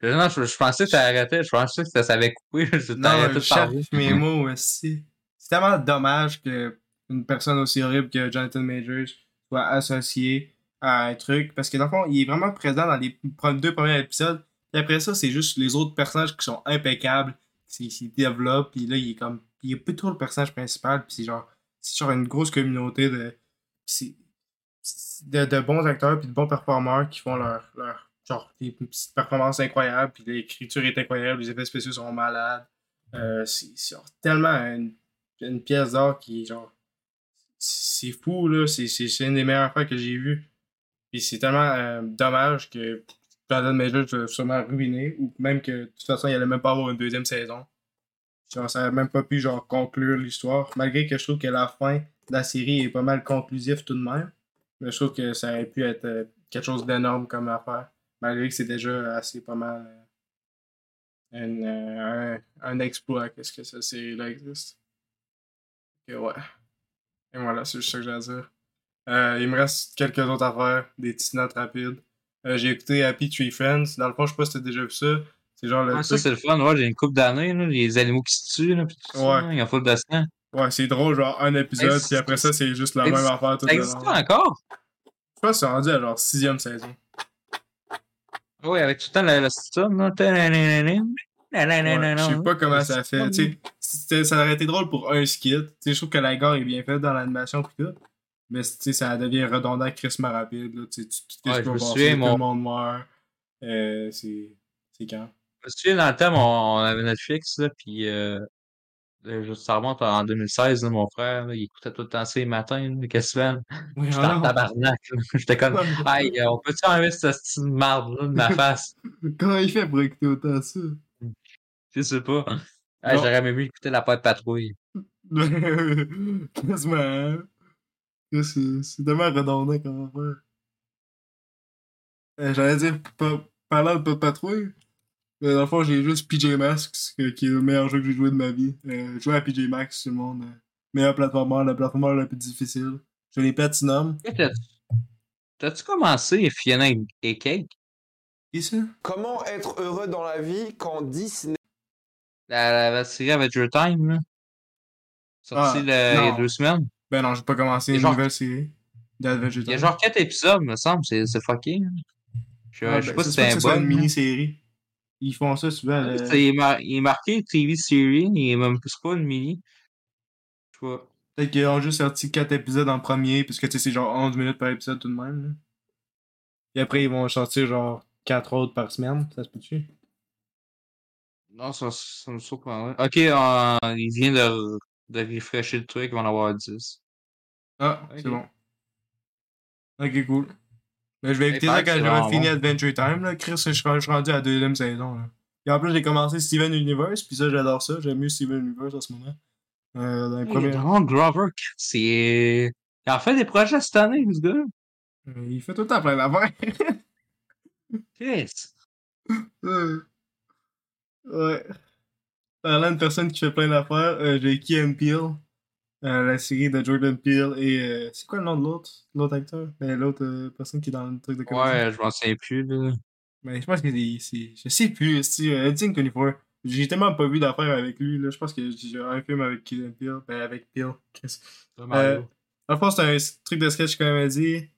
Non, je, je pensais que ça arrêtait. Je pensais que ça s'avait coupé. Je Non, je cherche mes mots aussi. C'est tellement dommage que une personne aussi horrible que Jonathan Majors soit associée à un truc. Parce que dans le fond, il est vraiment présent dans les deux premiers épisodes. Puis après ça, c'est juste les autres personnages qui sont impeccables. Qui s'y développent. Puis là, il est comme. Il est plus trop le personnage principal. Puis c'est genre. C'est genre une grosse communauté de. de, de bons acteurs puis de bons performeurs qui font leur, leur genre des petites performances incroyables puis l'écriture est incroyable les effets spéciaux sont malades euh, c'est tellement une, pièce d'art qui genre c'est fou là c'est une des meilleures fois que j'ai vues puis c'est tellement euh, dommage que Jonathan Major va sûrement ruiné ou même que de toute façon il allait même pas avoir une deuxième saison genre ça a même pas pu genre conclure l'histoire malgré que je trouve que la fin de la série est pas mal conclusif tout de même mais je trouve que ça aurait pu être euh, quelque chose d'énorme comme affaire malgré que c'est déjà assez pas mal euh, un, euh, un, un exploit qu'est-ce que cette série-là existe. Et ouais. Et voilà, c'est juste ça que j'ai à dire. Il me reste quelques autres affaires, des petites notes rapides. Euh, j'ai écouté Happy Tree Friends. Dans le fond, je sais pas si t'as déjà vu ça. C'est genre le Ah, ça, c'est le fun. Ouais, j'ai une couple d'années, les animaux qui se tuent, là, pis tout ça, Ouais. là, ils ont full de sang. Ouais, c'est drôle, genre un épisode, puis après ça, c'est juste la ça même affaire tout Ça le existe encore? Je pense que c'est rendu à genre sixième saison. Oui, avec tout le temps la, la là. Ouais, je sais pas comment ça fait. Ça aurait été drôle pour un skit. Tu sais, je trouve que la gare est bien faite dans l'animation tout. Mais tu sais, ça devient redondant crissement rapide. Là. Tu tu- Ouais, tu je tout le monde meurt. Euh, c'est quand? Je me souviens, dans le temps, on, on avait Netflix, là, pis euh, ça remonte en 2016, là, mon frère, là, il écoutait tout le temps les matins, qu'est-ce que tu J'étais en tabarnak. J'étais comme, euh, on peut-tu enlever cette petite marde-là de ma face? Comment il fait pour écouter autant ça? Je sais pas. Ah. J'aurais même mieux écouter la patte patrouille. Quasiment. C'est c'est tellement redondant comme affaire. Euh, J'allais dire, pa- parlant de pas de patrouille, mais dans le fond, j'ai juste PJ Masks, qui est le meilleur jeu que j'ai joué de ma vie. Euh, jouer à PJ Masks, tout le monde. euh, meilleur platformer, le platformer le plus difficile. Je l'ai platinum. T'as-tu commencé Fiona et Cake? Et ça? Comment être heureux dans la vie quand Disney La, la, la série Adventure Time, là? Sortie Ah, le- il y a deux semaines. Ben non, j'ai pas commencé une genre- nouvelle série Il y a genre quatre épisodes, me semble. C'est c'est fucké. là. Je, Ah, je sais ben, pas si c'est un bug. une mini-série. Ils font ça souvent. Il est, mar- il est marqué TV series, il est même c'est pas une mini. Je sais pas. Peut-être qu'ils ont juste sorti 4 épisodes en premier, parce que tu sais, c'est genre 11 minutes par épisode tout de même. Là. Et après, ils vont sortir genre 4 autres par semaine, ça se peut-tu? Non, ça, ça me surprendrait. Ok, euh, il vient de, de refresher le truc, il va en avoir 10. Ah, c'est bon. Ok, cool. Ben, je vais écouter ça quand j'aurai fini bon. Adventure Time. Là. Chris, je suis rendu à la deuxième saison. Là. Et en plus, j'ai commencé Steven Universe, puis ça, j'adore ça. J'aime mieux Steven Universe en ce moment. Euh, dans les premiers... Non, Grover, c'est. Il a fait des projets cette année, ce gars. Euh, Il fait tout le temps plein d'affaires. Chris. Ouais. Parlant de personne qui fait plein d'affaires, euh, j'ai and Peele. euh, la série de Jordan Peele et. euh, c'est quoi le nom de l'autre L'autre acteur? Ben, L'autre personne qui est dans le truc de comédie. Ouais, je m'en souviens plus, là. Mais je pense que c'est. Je sais plus. C'est Eddie 24. J'ai tellement pas vu d'affaires avec lui. Là. Je pense que j'ai un film avec and Peele. Ben, avec. Euh, Dans le fond, c'est un truc de sketch comédie.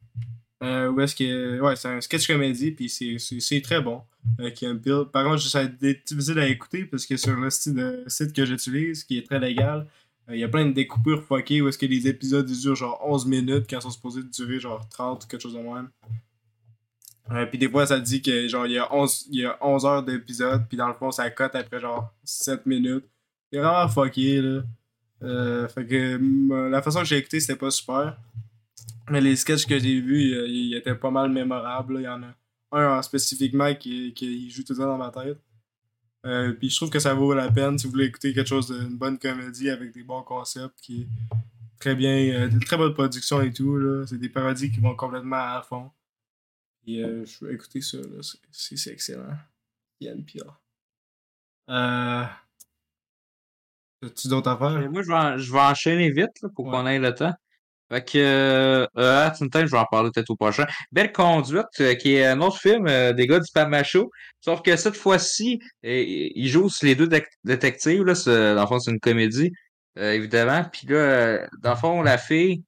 Euh, où est-ce que. Ouais, c'est un sketch comédie, puis c'est- très bon. Euh, qui Bill. Par contre, ça a été difficile à écouter parce que sur le site, que j'utilise, qui est très légal, euh, il y a plein de découpures fuckées où est-ce que les épisodes durent genre 11 minutes quand ils sont supposés durer genre 30 ou quelque chose de même. Euh, puis des fois, ça dit que genre il y a 11, il y a 11 heures d'épisode, puis dans le fond, ça cote après genre 7 minutes. C'est vraiment fucké, là. Fait que la façon que j'ai écouté, c'était pas super. Mais les sketchs que j'ai vus, euh, ils étaient pas mal mémorables. là. Il y en a un en spécifiquement qui, qui joue tout le temps dans ma tête. Euh, puis je trouve que ça vaut la peine si vous voulez écouter quelque chose d'une bonne comédie avec des bons concepts, qui est très bien, euh, très bonne production et tout. C'est des parodies qui vont complètement à fond. Et euh, je vais écouter ça, là. C'est- excellent. Yann Pierre. Euh. As-tu d'autres affaires? Mais moi, je vais, en- je vais enchaîner vite là, pour Ouais. qu'on ait le temps. Fait que, euh, euh, je vais en parler peut-être au prochain. Belle conduite, euh, qui est un autre film euh, des gars du Pamacho. Sauf que cette fois-ci, ils jouent sur les deux dé- détectives, là. Dans le fond, c'est une comédie, euh, évidemment. Puis là, euh, dans le fond, la fille,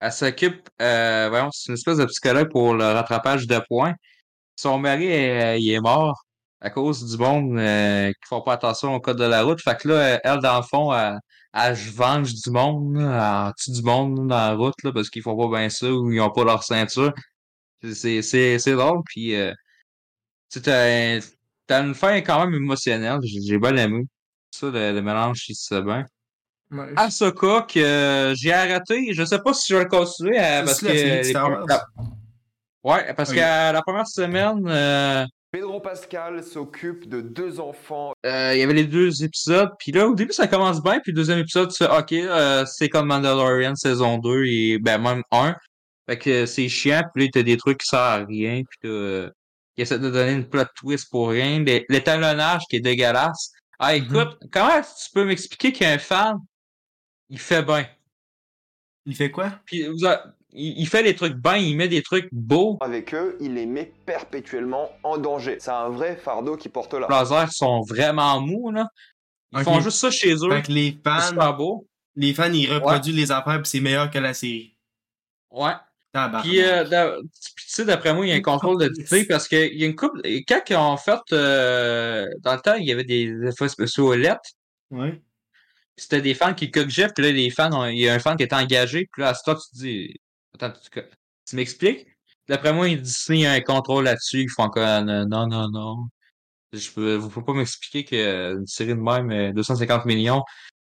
elle s'occupe, voyons, c'est une espèce de psychologue pour le rattrapage de points. Son mari, il est mort à cause du monde qui font pas attention au code de la route. Fait que là, elle, dans le fond, elle, elle se venge du monde, là, elle tue du monde dans la route là, parce qu'ils font pas bien ça ou ils ont pas leur ceinture. C'est c'est c'est drôle. Puis euh, tu sais, t'as t'as une fin quand même émotionnelle. J'ai j'ai bien aimé. Ça, le, le mélange, il se bien. Ouais. Ahsoka, que euh, j'ai arrêté. Je sais pas si je vais le continuer euh, parce que les. Ouais, parce que la première semaine, euh, Pedro Pascal s'occupe de deux enfants. euh, il y avait les deux épisodes, puis là, au début, ça commence bien, puis le deuxième épisode, tu fais, OK, euh, c'est comme Mandalorian saison 2, et ben même 1. Fait que c'est chiant, puis là, t'as des trucs qui servent à rien, puis là, euh, ils essaient de donner une plot twist pour rien. L'é- L'étalonnage qui est dégueulasse. Ah, écoute, comment tu peux m'expliquer qu'un fan, il fait bien? Il fait quoi? Puis vous a- il, il fait des trucs bien, il met des trucs beaux. Avec eux, il les met perpétuellement en danger. C'est un vrai fardeau qui porte là. Les lasers sont vraiment mous, là. Ils font juste ça chez eux. Fait que les C'est fans, super beau. les fans, ils reproduisent les affaires puis c'est meilleur que la série. Ouais. Puis, euh, puis, tu sais, d'après moi, il y a un contrôle de qualité parce qu'il y a une couple. Quand ils ont fait. euh, dans le temps, il y avait des effets spéciaux lettres. Ouais. C'était des fans qui coquaient, puis là, les fans, ont- il y a un fan qui était engagé, puis là, à ce temps, tu te dis. Tu, m'expliques? D'après moi, il y a un contrôle là-dessus. Ils font encore. euh, Non, non, non. Je peux, vous pouvez pas m'expliquer qu'une série de même, euh, 250 millions,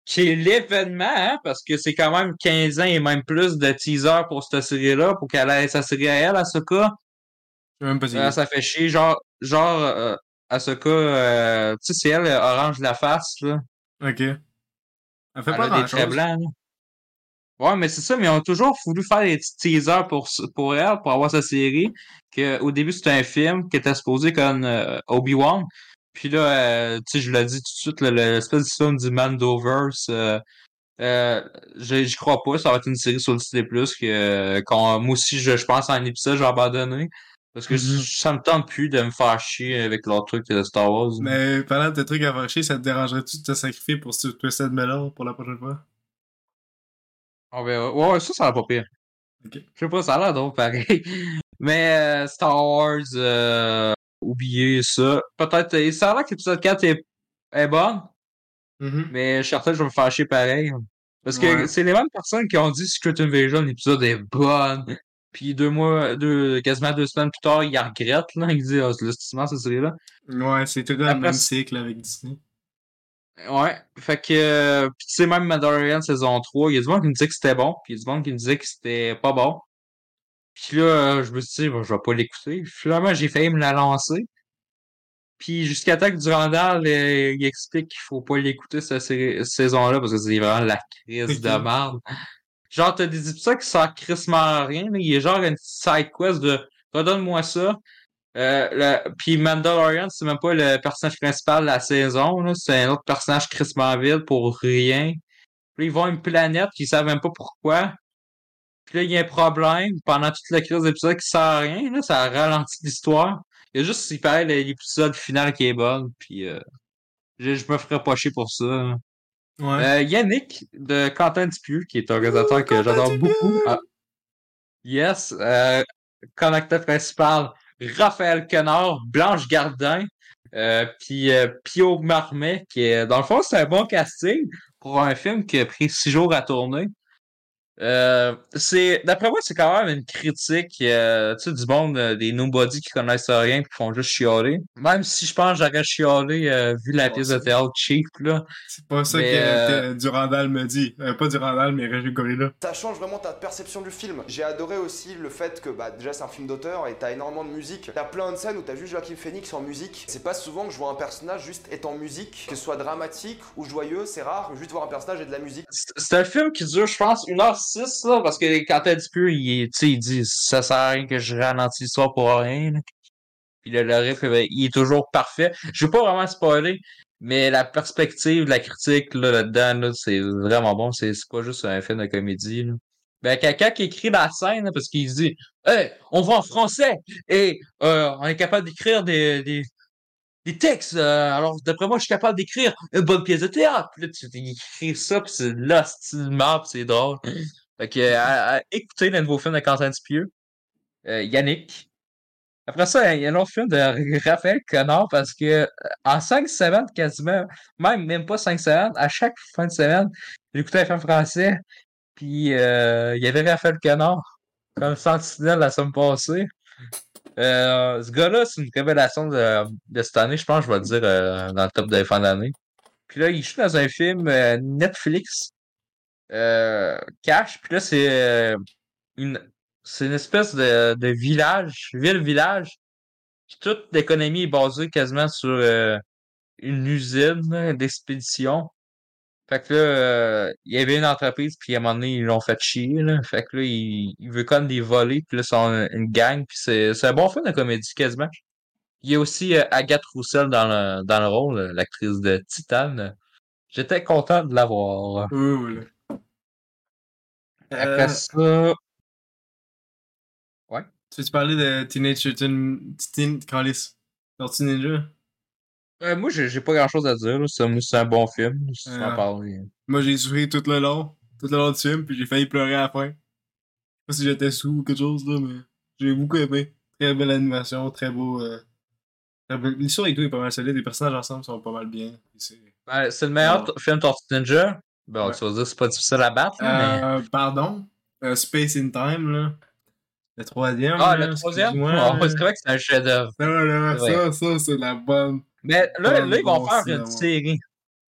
qui est l'événement, hein, parce que c'est quand même 15 ans et même plus de teaser pour cette série-là, pour qu'elle ait sa série à elle, à ce cas. Même pas. Euh, ça fait chier, genre, genre, euh, à ce cas, euh, tu sais, c'est elle, euh, Orange la face, là. Ok. Elle fait Elle pas a des grand traits chose. blancs, là. Ouais, mais c'est ça, mais ils ont toujours voulu faire des petits teasers pour, pour elle, pour avoir sa série. Que, au début, c'était un film qui était supposé comme euh, Obi-Wan. Puis là, euh, tu sais, je l'ai dit tout de suite, l'espèce de film du Mandoverse, euh, euh, je- j'y crois pas, ça va être une série sur le Disney+, que, qu'on- moi aussi, je, je pense à un épisode, j'ai abandonné. Parce que Mhm. ça me tente plus de me faire chier avec leur truc de Star Wars. Mais parlant de trucs à faire chier, ça te dérangerait-tu de te sacrifier pour ce Twisted Metal pour la prochaine fois? On verra. Ouais, ça, ça va pas pire. Je sais pas, ça a l'air drôle pareil. Mais euh, Star Wars, euh, oubliez ça. Peut-être, euh, ça a l'air que l'épisode 4 est, est bonne, Mhm. mais je suis certain que je vais me faire chier pareil. Parce que Ouais. c'est les mêmes personnes qui ont dit Secret Invasion, l'épisode est bonne. Puis deux mois, deux, quasiment deux semaines plus tard, ils regrettent, là. Ils disent, ah, c'est série-là. Ouais, c'est tout le Après, même cycle avec Disney. Ouais, fait que, euh, pis tu sais, même Mandalorian saison 3, il y a du monde qui me disait que c'était bon, puis il y a du monde qui me disait que c'était pas bon. Puis là, euh, je me suis dit, bon, je vais pas l'écouter. Finalement, j'ai failli me la lancer. Puis jusqu'à temps que Durandal, euh, il explique qu'il faut pas l'écouter cette saison-là, parce que c'est vraiment la crise de merde. Genre, t'as des épisodes qui sortent crissement rien, là. Il y a genre une side quest de, redonne-moi ça. Euh, puis Mandalorian, c'est même pas le personnage principal de la saison, là. C'est un autre personnage crissement vide pour rien. Puis là, ils vont à une planète qu'ils savent même pas pourquoi. Puis là, il y a un problème pendant toute la crise d'épisode qui sert à rien, là. Ça ralentit l'histoire. Il y a juste, il paraît, l'épisode final qui est bon, puis euh, je, je me ferais pas chier pour ça. là. Ouais. Euh, Yannick de Quentin Dupieux, qui est un réalisateur que j'adore beaucoup. Ah. Yes. Euh, connecteur principal, Raphaël Quenard, Blanche Gardin, euh, puis euh, Pio Marmet, qui dans le fond, c'est un bon casting pour un film qui a pris six jours à tourner. Euh, c'est, d'après moi, c'est quand même une critique, euh, tu sais, du monde, euh, des nobody qui connaissent rien qui font juste chialer. Même si je pense que j'aurais chialé, euh, vu la pièce de théâtre cheap, là. C'est pas ça mais, que euh, Durandal me dit. Euh, pas Durandal, mais Régis Gorilla. Ça change vraiment ta perception du film. J'ai adoré aussi le fait que bah, déjà c'est un film d'auteur et t'as énormément de musique. T'as plein de scènes où t'as juste Joaquin Phoenix en musique. C'est pas souvent que je vois un personnage juste être en musique, que ce soit dramatique ou joyeux, c'est rare, juste voir un personnage et de la musique. C'est un film qui dure, je pense, 1h06, là, parce que quand t'as dit peu, il, il dit ça sert à rien que je ralentis l'histoire pour rien. là. Puis le, riff, ben, il est toujours parfait. Je vais pas vraiment spoiler, mais la perspective, la critique là, là-dedans, là, c'est vraiment bon. C'est pas juste un film de comédie. Là. Ben, quelqu'un qui écrit la scène, parce qu'il dit, hey, on va en français et euh, on est capable d'écrire des, des, des textes. euh, alors, d'après moi, je suis capable d'écrire une bonne pièce de théâtre. Puis là, tu écris ça, puis c'est là, c'est drôle. Fait que, à- à- écoutez le nouveau film de Quentin Dupieux, euh, Yannick. Après ça, il y a un autre film de Raphaël Connard parce que euh, en cinq semaines, quasiment, même, même pas cinq semaines, à chaque fin de semaine, j'écoutais un film français, puis euh, il y avait Raphaël Connard comme sentinelle la semaine passée. Euh, ce gars-là, c'est une révélation de, de cette année, je pense, je vais le dire euh, dans le top de fin d'année. Puis là, il joue dans un film euh, Netflix, euh, Cash, puis là, c'est euh, une, c'est une espèce de, de village, ville-village, toute l'économie est basée quasiment sur euh, une usine d'expédition. Fait que là, euh, il y avait une entreprise, puis à un moment donné, ils l'ont fait chier, là. Fait que là, il, il veut comme des volets, puis là, ils sont une gang, puis c'est, c'est un bon film de comédie, quasiment. Il y a aussi euh, Agathe Roussel dans le, dans le rôle, l'actrice de Titane. J'étais content de la voir. Cool. Après Euh, ça, tu veux parler de Teenage Mutant Teen Callis? Tortue Ninja? Euh, moi, j'ai j'ai pas grand chose à dire, là. C'est un bon film, en. Moi, j'ai souri tout le long, tout le long du film, puis j'ai failli pleurer à la fin. Je sais pas si j'étais sous ou quelque chose, là, mais j'ai beaucoup aimé. Très belle animation, très beau. Euh... L'histoire et tout est pas mal solide, les personnages ensemble sont pas mal bien. c'est- Ben, c'est le meilleur Ah. t- film Tortue Ninja. Bon, Ouais. tu vas dire que c'est pas difficile à battre, là, mais... Euh, pardon? Euh, Space in Time, là. Le troisième. Ah, là, le troisième? Ah, c'est vrai que c'est un chef-d'œuvre. Ça, ça, ça, c'est la bonne. Mais là, là, ils vont faire cinéma. une série.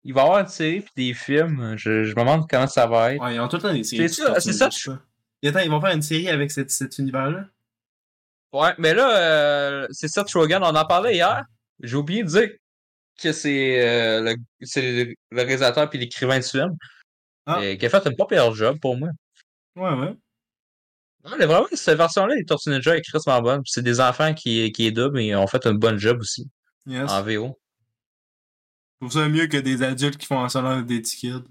Il va y avoir une série puis des films. Je, je me demande comment ça va être. Ouais, ils ont tout le temps des séries. C'est de ça, Tortue c'est ça, Ninja, Et attends, ils vont faire une série avec cette, cet univers-là? Ouais, mais là, euh, c'est Seth Rogen, on en parlait hier. J'ai oublié de dire que c'est euh, le, le, réalisateur puis l'écrivain du film. Ah. Et qui a fait un pas pire job pour moi. Ouais, ouais. Ouais, mais vraiment, cette version-là, les Tortues Ninja est crissement bonne. C'est des enfants qui, qui est double et ont fait un bon job aussi. Yes. En VO. Je trouve ça mieux que des adultes qui font un salon d'étiquette.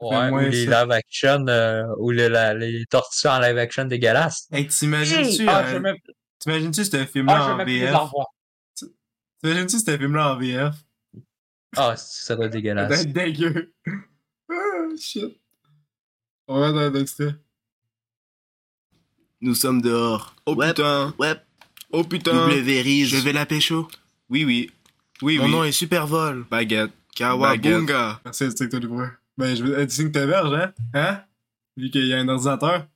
Ouais, ou les ça. live action, euh, ou les, la- les tortues en live action dégueulasses. Hey, t'imagines-tu, Ah, euh, même, t'imagines-tu ce ah, film-là en VF? en. T'imagines-tu ce film-là en VF? Ah, ça doit être Ça dégueulasse. doit être dégueu. Ah, shit. On va dans un extrait. Nous sommes dehors. Oh ouais, putain. ouais. Oh putain. W. Je vais la pécho. Oui, oui. Oui, Mon oui. nom est Supervol. Baguette. Kawabunga. Merci de que t'as du bruit. Ben, je veux. Tu signes ta verge, hein? Hein? Vu qu'il y a un ordinateur.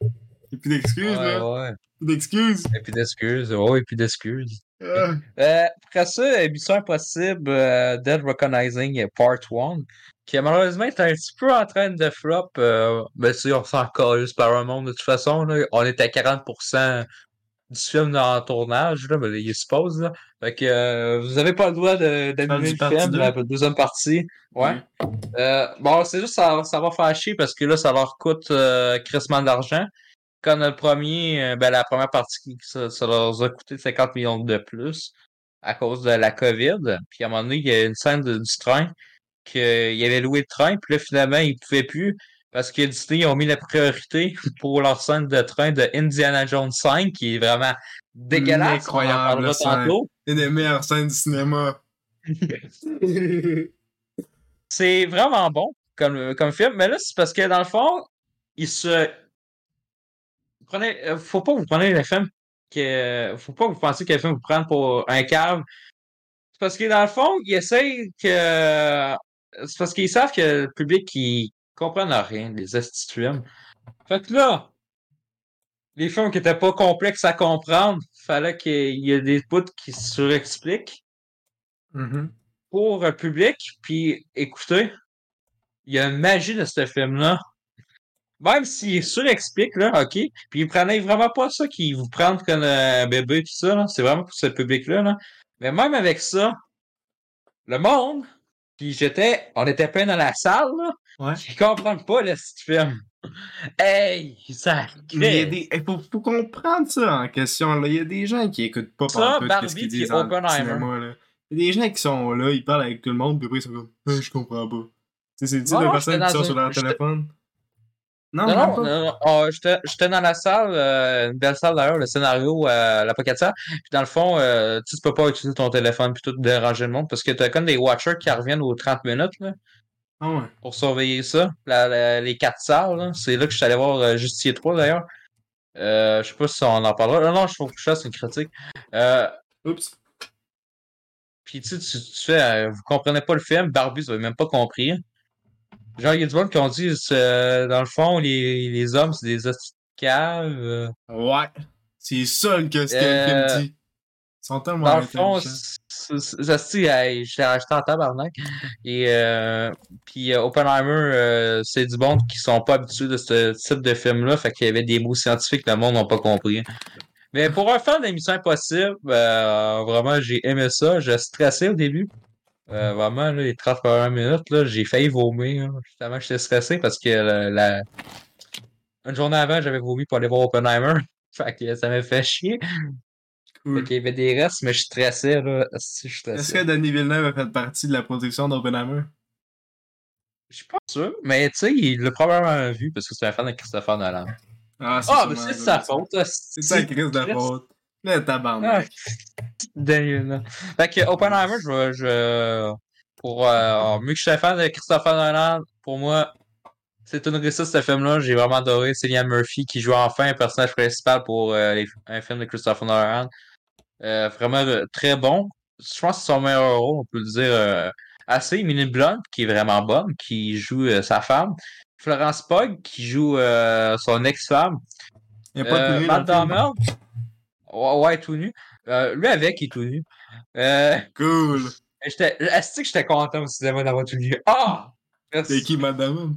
Et plus d'excuses, Ouais, là. ouais. Plus d'excuses. Et puis d'excuses. Ouais, et puis d'excuses. Ah. Euh, après ça, Mission Impossible, euh, Dead Recognizing Part 1, qui malheureusement est un petit peu en train de flop. Euh, ben, si on s'en colle par un monde de toute façon. Là, on est à 40% du film en tournage, là, mais il se pose. Là. Fait que euh, vous avez pas le droit d'animer le film, la deuxième partie. Ouais. Euh, bon, c'est juste ça, ça va faire chier parce que là, ça leur coûte euh, crissement d'argent. Quand le premier, euh, ben, la première partie, ça, ça leur a coûté 50 millions de plus à cause de la COVID. Puis à un moment donné, il y a une scène de- du train qu'il avait loué le train, puis là, finalement, ils pouvaient plus parce que Disney ils ont mis la priorité pour leur scène de train de Indiana Jones 5, qui est vraiment dégueulasse. On en Incroyable. Une des meilleures scènes du cinéma. C'est vraiment bon comme, comme film, mais là, c'est parce que dans le fond, il se. Prenez, euh, faut pas que vous preniez le film que. Faut pas que vous pensiez que le film vous prenne pour un cave. C'est parce que dans le fond, ils essayent que. C'est parce qu'ils savent que le public qui comprenne rien de films. Fait que là, les films qui étaient pas complexes à comprendre, fallait qu'il y ait des bouts qui se surexpliquent Mhm. pour le public. Puis écoutez, il y a une magie de ce film-là. Même s'il surexplique, là, OK, puis il prenait vraiment pas ça qui vous prendre comme un bébé, tout ça, là. C'est vraiment pour ce public-là, là. Mais même avec ça, le monde, puis j'étais, on était plein dans la salle, là, Ouais. qui comprennent pas le petit film. Hey, ça Mais il y a crée. des. Il faut, faut comprendre ça en question. Là. Il y a des gens qui écoutent pas Ça, par Barbie qu'est-ce qu'ils disent en cinéma. Là. Il y a des gens qui sont là, ils parlent avec tout le monde, puis après ils sont comme, je comprends pas. Tu sais, c'est le type Ouais, de personnes qui sont sur leur téléphone. Non, Non, non, pas. non, non. Ah, j'étais dans la salle, euh, une belle salle d'ailleurs, le scénario, euh, la Pocket Salle. Puis dans le fond, euh, tu peux pas utiliser ton téléphone puis tout déranger le monde parce que t'as comme des watchers qui reviennent aux 30 minutes là, Ah ouais. pour surveiller ça. La- la- les quatre salles, c'est là que je suis allé voir euh, Justier 3 d'ailleurs. Euh, je sais pas si on en parlera. Non, non, je trouve que ça, c'est une critique. Oups. Puis tu, sais, tu, tu fais, vous comprenez pas le film, Barbie, vous avez même pas compris. Genre, il y a du monde qui ont dit, c'est, dans le fond, les, les hommes, c'est des hosties caves. euh. Ouais. C'est ça que ce que Euh, le film dit. Ils sont tellement Dans le fond, hey, j'étais acheté en tabarnak. Et euh, puis euh, Oppenheimer, euh, c'est du monde qui sont pas habitués de ce type de film-là. Fait qu'il y avait des mots scientifiques que le monde n'a pas compris. Mais pour un fan d'émission impossible, euh, vraiment, j'ai aimé ça. J'ai stressé au début. Euh, vraiment, là, les 30 premières minutes, là, j'ai failli vomir. là. Justement, j'étais stressé parce que la, la- une journée avant, j'avais vomi pour aller voir Oppenheimer. Fait que ça m'a fait chier. Cool. Fait qu'il y avait des restes, mais je stressais, là. Si, je Est-ce que Danny Villeneuve a fait partie de la production d'Oppenheimer? Je suis pas sûr, mais tu sais, il l'a probablement vu parce que c'est un fan de Christopher Nolan. Ah, Ah, mais c'est ça. sa faute. C'est sa crise de Chris. faute. Le tabarnak. Ah, Daniel. Fait que Oppenheimer, je. Je, pour, euh, mieux que je suis fan de Christopher Nolan, pour moi, c'est une réussite ce film-là. J'ai vraiment adoré Cillian Murphy qui joue enfin un personnage principal pour euh, les- un film de Christopher Nolan. Euh, vraiment euh, très bon. Je pense que c'est son meilleur rôle, on peut le dire assez. Emily Blunt, qui est vraiment bonne, qui joue sa femme. Florence Pugh, qui joue son ex-femme. Il n'y a pas de Matt. Ouais, tout nu. Euh, lui avec, il est tout nu. Euh, Cool. j'étais, est-ce que j'étais content au cinéma d'avoir tout nu? Ah! Merci. C'est qui, Matt Damon?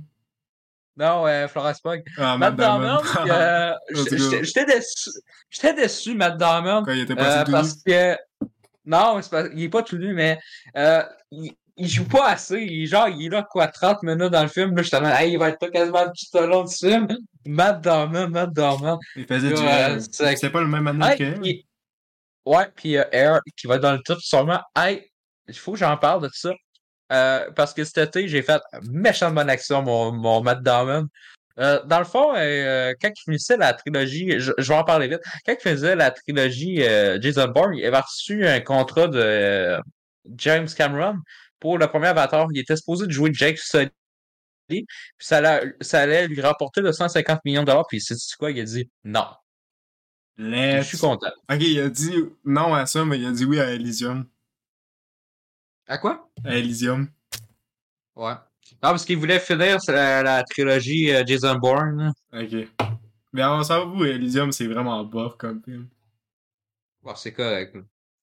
Non, euh, Florence Pugh. Ah, Matt Damon, euh, Let's j'étais- déçu. J'étais déçu, Matt Damon. Quand il était Euh, passé tout parce que non, c'est pas- il est pas tout nu, mais euh, il, il joue pas assez. Il, genre, il est là quoi 30 minutes dans le film. Là, je suis hey, il va être là quasiment tout au long du film. Matt Damon, Matt Damon. Il faisait du c'est- pas le même année Hey, que puis- Ouais, puis euh, Air qui va dans le top sûrement. Hey, il faut que j'en parle de ça. Euh, parce que cet été, j'ai fait méchante bonne action, mon, mon Matt Damon. Euh, dans le fond, euh, quand il finissait la trilogie, je, je vais en parler vite, quand il faisait la trilogie euh, Jason Bourne, il avait reçu un contrat de James Cameron pour le premier Avatar. Il était supposé de jouer Jake Sully, puis ça allait, ça allait lui rapporter le 150 millions de dollars, puis c'est quoi? Il a dit non. Je suis content. Ok, il a dit non à ça, mais il a dit oui à Elysium. À quoi? À Elysium. Ouais. Non, parce qu'il voulait finir la, la trilogie euh, Jason Bourne. Ok. Mais on s'avoue, Elysium, c'est vraiment bof comme film. Bon, c'est correct.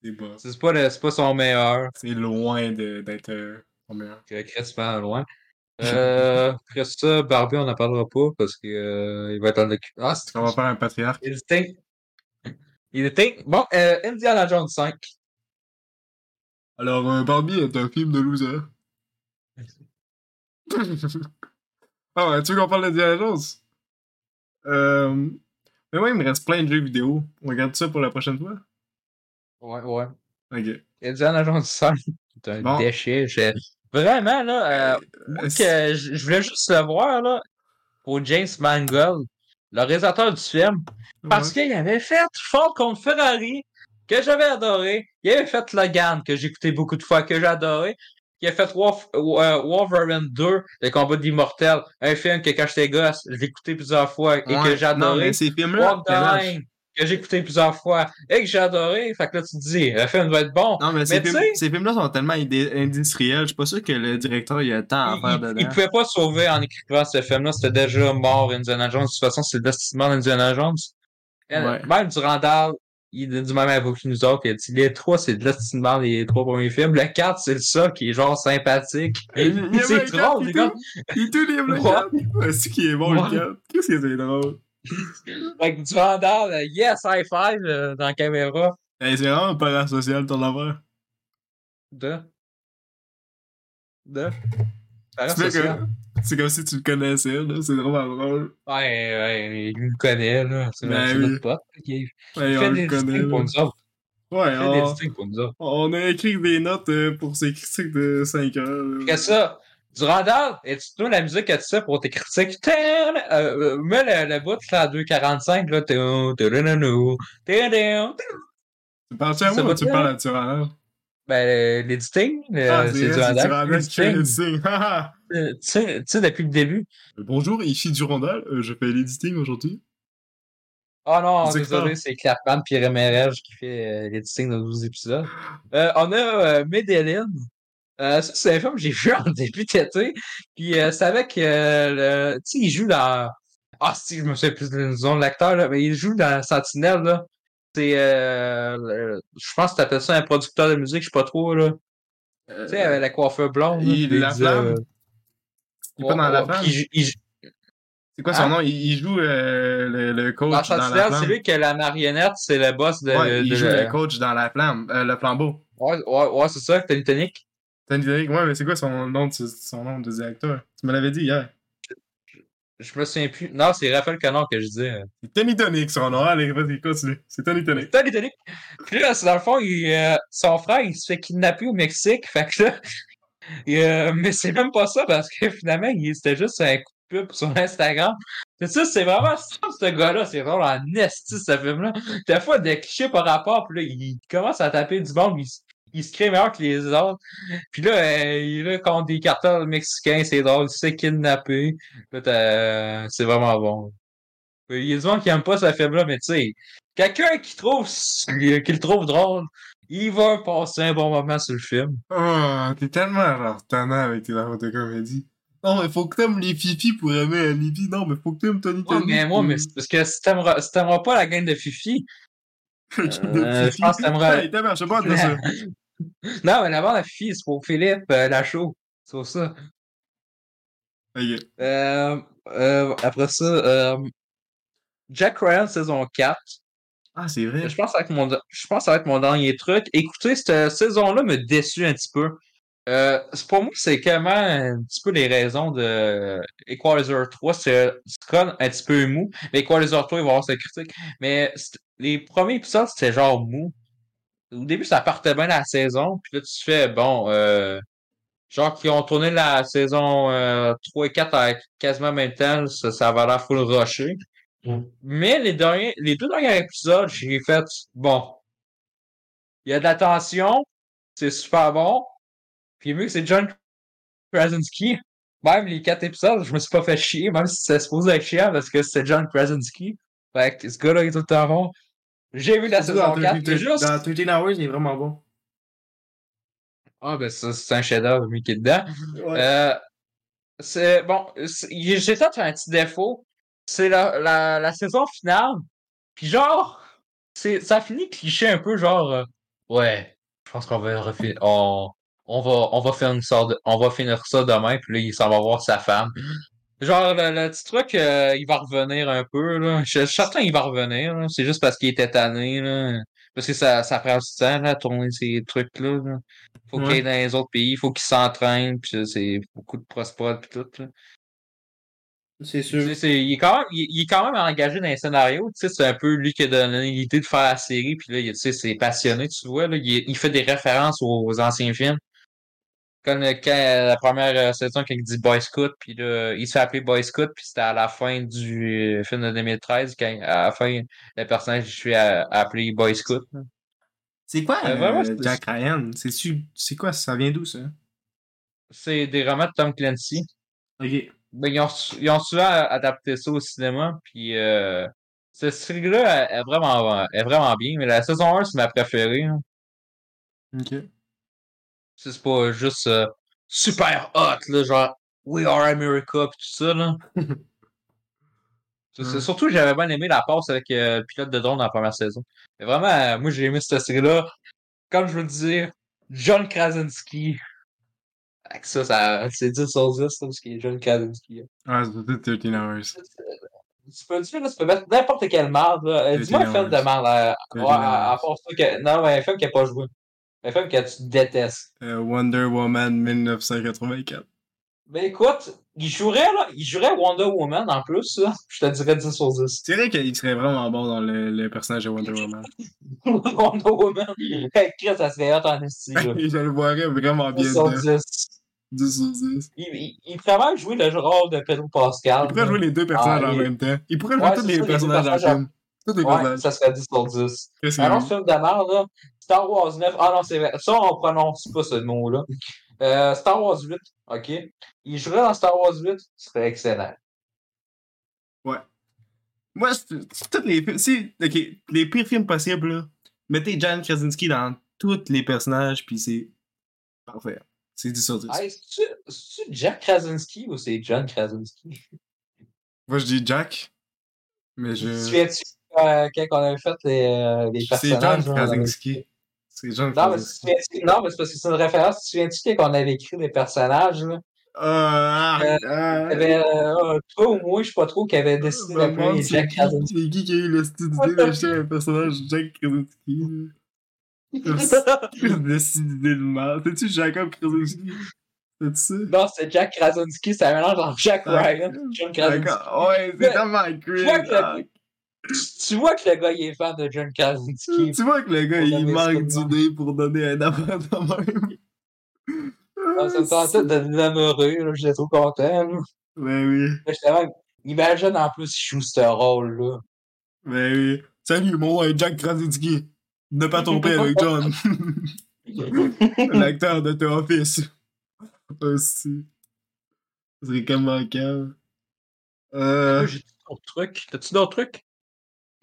C'est. C'est pas, le- c'est pas son meilleur. C'est loin d'être euh, son meilleur. que Crispin loin. Euh, après ça, Barbie, on n'en parlera pas parce que euh, va être en docu- Ah, c'est On va faire un patriarche. Il était. Il était. Bon, euh, Indiana Jones 5. Alors, Barbie est un film de loser. ah ouais, tu veux qu'on parle d'Indiana Jones? Euh... Mais moi, il me reste plein de jeux vidéo. On regarde ça pour la prochaine fois? Ouais, ouais. Ok. Indiana Jones 5. C'est un Bon. déchet. Vraiment, là, euh, moi, Euh, que je, voulais juste le voir, là, pour James Mangold, le réalisateur du film. Parce Ouais. qu'il avait fait Ford contre Ferrari, que j'avais adoré. Il avait fait Logan, que j'ai écouté beaucoup de fois, que j'ai adoré. Il a fait Wolf- euh, Wolverine 2, le combat d'immortel, un film que quand j'étais gosse, je l'ai écouté plusieurs fois et Ouais. que mais ces films-là. Que j'ai écouté plusieurs fois et que j'ai adoré. Fait que là, tu te dis, le film va être bon. Non, mais, ces, Mais tu films, ces films-là sont tellement industriels. Je suis pas sûr que le directeur il a temps à faire dedans. il pouvait pas sauver en écrivant ce film-là. C'était déjà mort, Indiana Jones. De toute façon, c'est le destinement d'Indiana Jones. Ouais. Même Durandal, il est du même avis que nous autres. Il a dit, les trois, c'est de destinement les trois premiers films. Le 4, c'est le ça qui est genre sympathique. Il- c'est le drôle, les gars. Il tout aime le Ouais. 4. C'est qui est bon le 4. Qu'est-ce que c'est drôle? Fait que Durandal, euh, yes, high five euh, dans la caméra. Hey, c'est vraiment parasocial ton affaire. De? De? C'est comme si tu le connaissais, là. C'est vraiment drôle. Ouais, ouais, il nous connaît, là. C'est Ben oui. notre pote. Il Ouais, on fait le des connaît. pour nous autres. Ouais, Il fait des on, districts pour nous autres. on a écrit des notes euh, pour ces critiques de 5 heures. Après ça, Durandal, et tu trouves la musique que tu sais pour tes critiques? Euh, euh, mets le, le bout là, à 2.45, là. Tu parles à moi ou tu parles à Durandal? Ben, l'editing, le- Ah, c'est c'est. Durandal qui fait L'editing, euh, Tu sais, depuis le début. Bonjour, ici Durandal, euh, je fais l'editing aujourd'hui. Oh non, C'est désolé, c'est Clapman puis Rémérage qui fait euh, l'editing de 12 épisodes. Euh, on a euh, Medellin. Euh, ça, c'est un film que j'ai vu en début d'été. Puis euh, c'est avec euh, le. Tu sais, il joue dans. Ah si, je me souviens plus du nom de l'acteur, là, mais il joue dans Sentinelle, là. C'est euh, le- je pense que t'appelles ça un producteur de musique, je sais pas trop, là. Tu sais, avec la coiffure blonde. là, il- puis La Flamme? euh, Il est pas dans La ouais, Flamme? puis il il C'est quoi son Hein? nom? Il, joue euh, le, le coach Dans dans, la Sentinelle, flamme. c'est lui que la marionnette, c'est le boss de. Ouais, il de- joue de- le coach dans la flamme, euh, le flambeau. Ouais, ouais, ouais, c'est ça, Tony Tonic. Tony Tonic, ouais, mais c'est quoi son nom de, son nom de directeur? Tu me l'avais dit hier. Je me souviens plus. Non, c'est Raphaël Canard que je dis. euh. C'est Tony Tonic son nom. Allez, vas-y, continue. C'est Tony Tonic. Tony Tonic. Puis là, c'est dans le fond, il, euh, son frère, il se fait kidnapper au Mexique. Fait que là, euh, mais c'est même pas ça parce que finalement, il- c'était juste un coup de pub sur Instagram. C'est ça, c'est vraiment ça, ce gars-là. C'est vraiment en esti, ce film-là. Des fois, des clichés par rapport, puis là, il commence à taper du monde, il, se- il se crée meilleur que les autres. Puis là, euh, il est contre des cartels mexicains, c'est drôle, il se fait kidnapper. Là, t'as- c'est vraiment bon. Il y a des gens qui aiment pas ce film-là, mais tu sais, quelqu'un qui trouve, qui le trouve drôle, il va passer un bon moment sur le film. Oh, t'es tellement genre tannant avec tes affaires de comédie. Non, mais faut que t'aimes les fifis pour aimer un Fifi. Non, mais faut que t'aimes Tony Ouais, Tonic. mais moi, mais c'est parce que si t'aimeras, si t'aimeras pas la gang de Fifi, euh, euh, je pense que je sais pas. Non, mais la bande à Fifi, c'est pour Philippe euh, Lachaud. C'est pour ça. Euh, euh, après ça, euh, Jack Ryan saison 4. Ah, c'est vrai. Je pense, que ça va être mon, je pense que ça va être mon dernier truc. Écoutez, cette saison-là me déçut un petit peu. Euh, pour moi, c'est clairement un petit peu les raisons de Equalizer 3. C'est un petit peu mou. Mais Equalizer 3, il va avoir sa critique. Mais les premiers épisodes, c'était genre mou. Au début, ça partait bien la saison. Puis là, tu fais, bon, euh, genre qui ont tourné la saison euh, 3 et 4 à quasiment en même temps. Ça, ça va l'air full rusher. Mais les derniers, les deux derniers épisodes, j'ai fait, bon, il y a de la tension, c'est super bon. Puis vu que c'est John Krasinski, même les quatre épisodes, je me suis pas fait chier, même si c'est supposé être chiant parce que c'est John Krasinski. Fait que ce gars-là est tout le temps bon. J'ai vu la saison 4, il y a juste... Dans 13 Hours, il est vraiment bon. Ah ben ça, c'est un chef-d'œuvre, lui qui est dedans. Ouais. Euh, c'est bon, j'ai peut-être un petit défaut. C'est la, la, la saison finale. Puis genre, c'est ça finit cliché un peu genre euh, ouais, je pense qu'on va refi- on, on va on va faire une sorte de- on va finir ça demain puis là il s'en va voir sa femme. Genre le, le petit truc euh, il va revenir un peu là. Je je suis certain qu'il va revenir là. C'est juste parce qu'il était tanné là. Parce que ça, ça prend du temps là, à tourner ces trucs-là. Là. Faut qu'il aille dans les autres pays, faut qu'il s'entraîne, puis c'est beaucoup de prosprod puis tout. Là. C'est sais, c'est- il, est quand même, il, il est quand même engagé dans les scénarios. Tu sais, c'est un peu lui qui a donné l'idée de faire la série. Puis là, il, tu sais, c'est passionné, tu vois. Là, il, il fait des références aux, anciens films. Comme euh, quand, euh, la première euh, saison, quand il dit Boy Scout, puis là, il se fait appeler Boy Scout, puis c'était à la fin du film de 2013, quand à la fin, le personnage je suis appelé Boy Scout. C'est quoi, Euh, vraiment, Jack Ryan? C'est quoi, ça vient d'où, ça? C'est des romans de Tom Clancy. Ok. Ben, ils, ont, sou- ils ont souvent adapté ça au cinéma, puis euh, cette série-là est vraiment, est vraiment bien, mais la saison 1, c'est ma préférée. hein. Ok. C'est pas juste euh, super hot, là, genre We Are America, pis tout ça, là. Ouais. Surtout, j'avais bien aimé la passe avec euh, le pilote de drone dans la première saison. Mais vraiment, euh, moi, j'ai aimé cette série-là. Comme je veux dire, John Krasinski. Avec ça, ça c'est 10 sur 10, là, parce qu'il est John Krasinski. Ah, c'est peut-être 13 Hours. Tu peux, tu, là, tu peux mettre n'importe quelle marde. là. Euh, Dis-moi un film de marde. à- part ça que. Non, mais un film qui n'a pas joué. Un film que tu détestes. Euh, Wonder Woman 1984. Mais écoute, il jouerait, là, il jouerait Wonder Woman en plus, là. Je te dirais 10 sur 10. C'est vrai qu'il serait vraiment bon dans le, le personnage de Wonder Woman. Wonder Woman. Chris, ça serait hot en esti, là. je le voirais vraiment bien 10 sur dedans. 10. 10 sur 10. Il, il, il pourrait jouer le rôle de Pedro Pascal. Il pourrait jouer les deux personnages Ah, en il- même temps. Il pourrait jouer Ouais, tous les les personnages personnages film. Ouais, ça serait 10 sur 10. Qu'est-ce Un que autre film de merde, là. Star Wars 9. Ah non, c'est vrai. Ça, on prononce pas ce mot-là. Euh, Star Wars 8, ok. Il jouerait dans Star Wars 8, ce serait excellent. Moi, c'est c'est tous les films. Si, ok, les pires films possibles, là. Mettez Jan Krasinski dans tous les personnages, puis c'est parfait. C'est 10 sur 10. Hey, c'est-tu Jack Krasinski ou c'est John Krasinski? Moi, je dis Jack, mais Tu je. te euh, quand on avait fait les, euh, les C'est personnages? John là, on avait- Krasinski. C'est John Non, mais, Krasinski. non, mais c'est parce que c'est une référence. Tu te souviens-tu quand on avait écrit les personnages? Là? Ah, Euh, ah, avait, euh, toi ou moi, je sais pas trop, qui avait décidé d'appeler Jack c'est Krasinski. qui, c'est qui qui a eu le style d'idée d'acheter un personnage Jack Krasinski. décidé de mal. C'est-tu Jacob Krasinski? C'est ça? Non, c'est Jack Krasinski, c'est un mélange entre Jack Ah, Ryan et John Krasinski. Ouais, c'est tellement cringe. Tu vois que le gars, il est fan de John Krasinski. Tu vois que le gars, il manque d'idées pour donner un affaire de même. Ah, ça me tentait de l'ameurer, là, j'étais trop content. Là. Ben oui, Imagine en plus, il joue ce rôle-là. ben oui. Salut, mon nom est Jack Krasinski. Ne pas tromper avec John, l'acteur de The Office. Aussi. Ce serait comme manquable. Euh, J'ai d'autres trucs? T'as-tu d'autres trucs?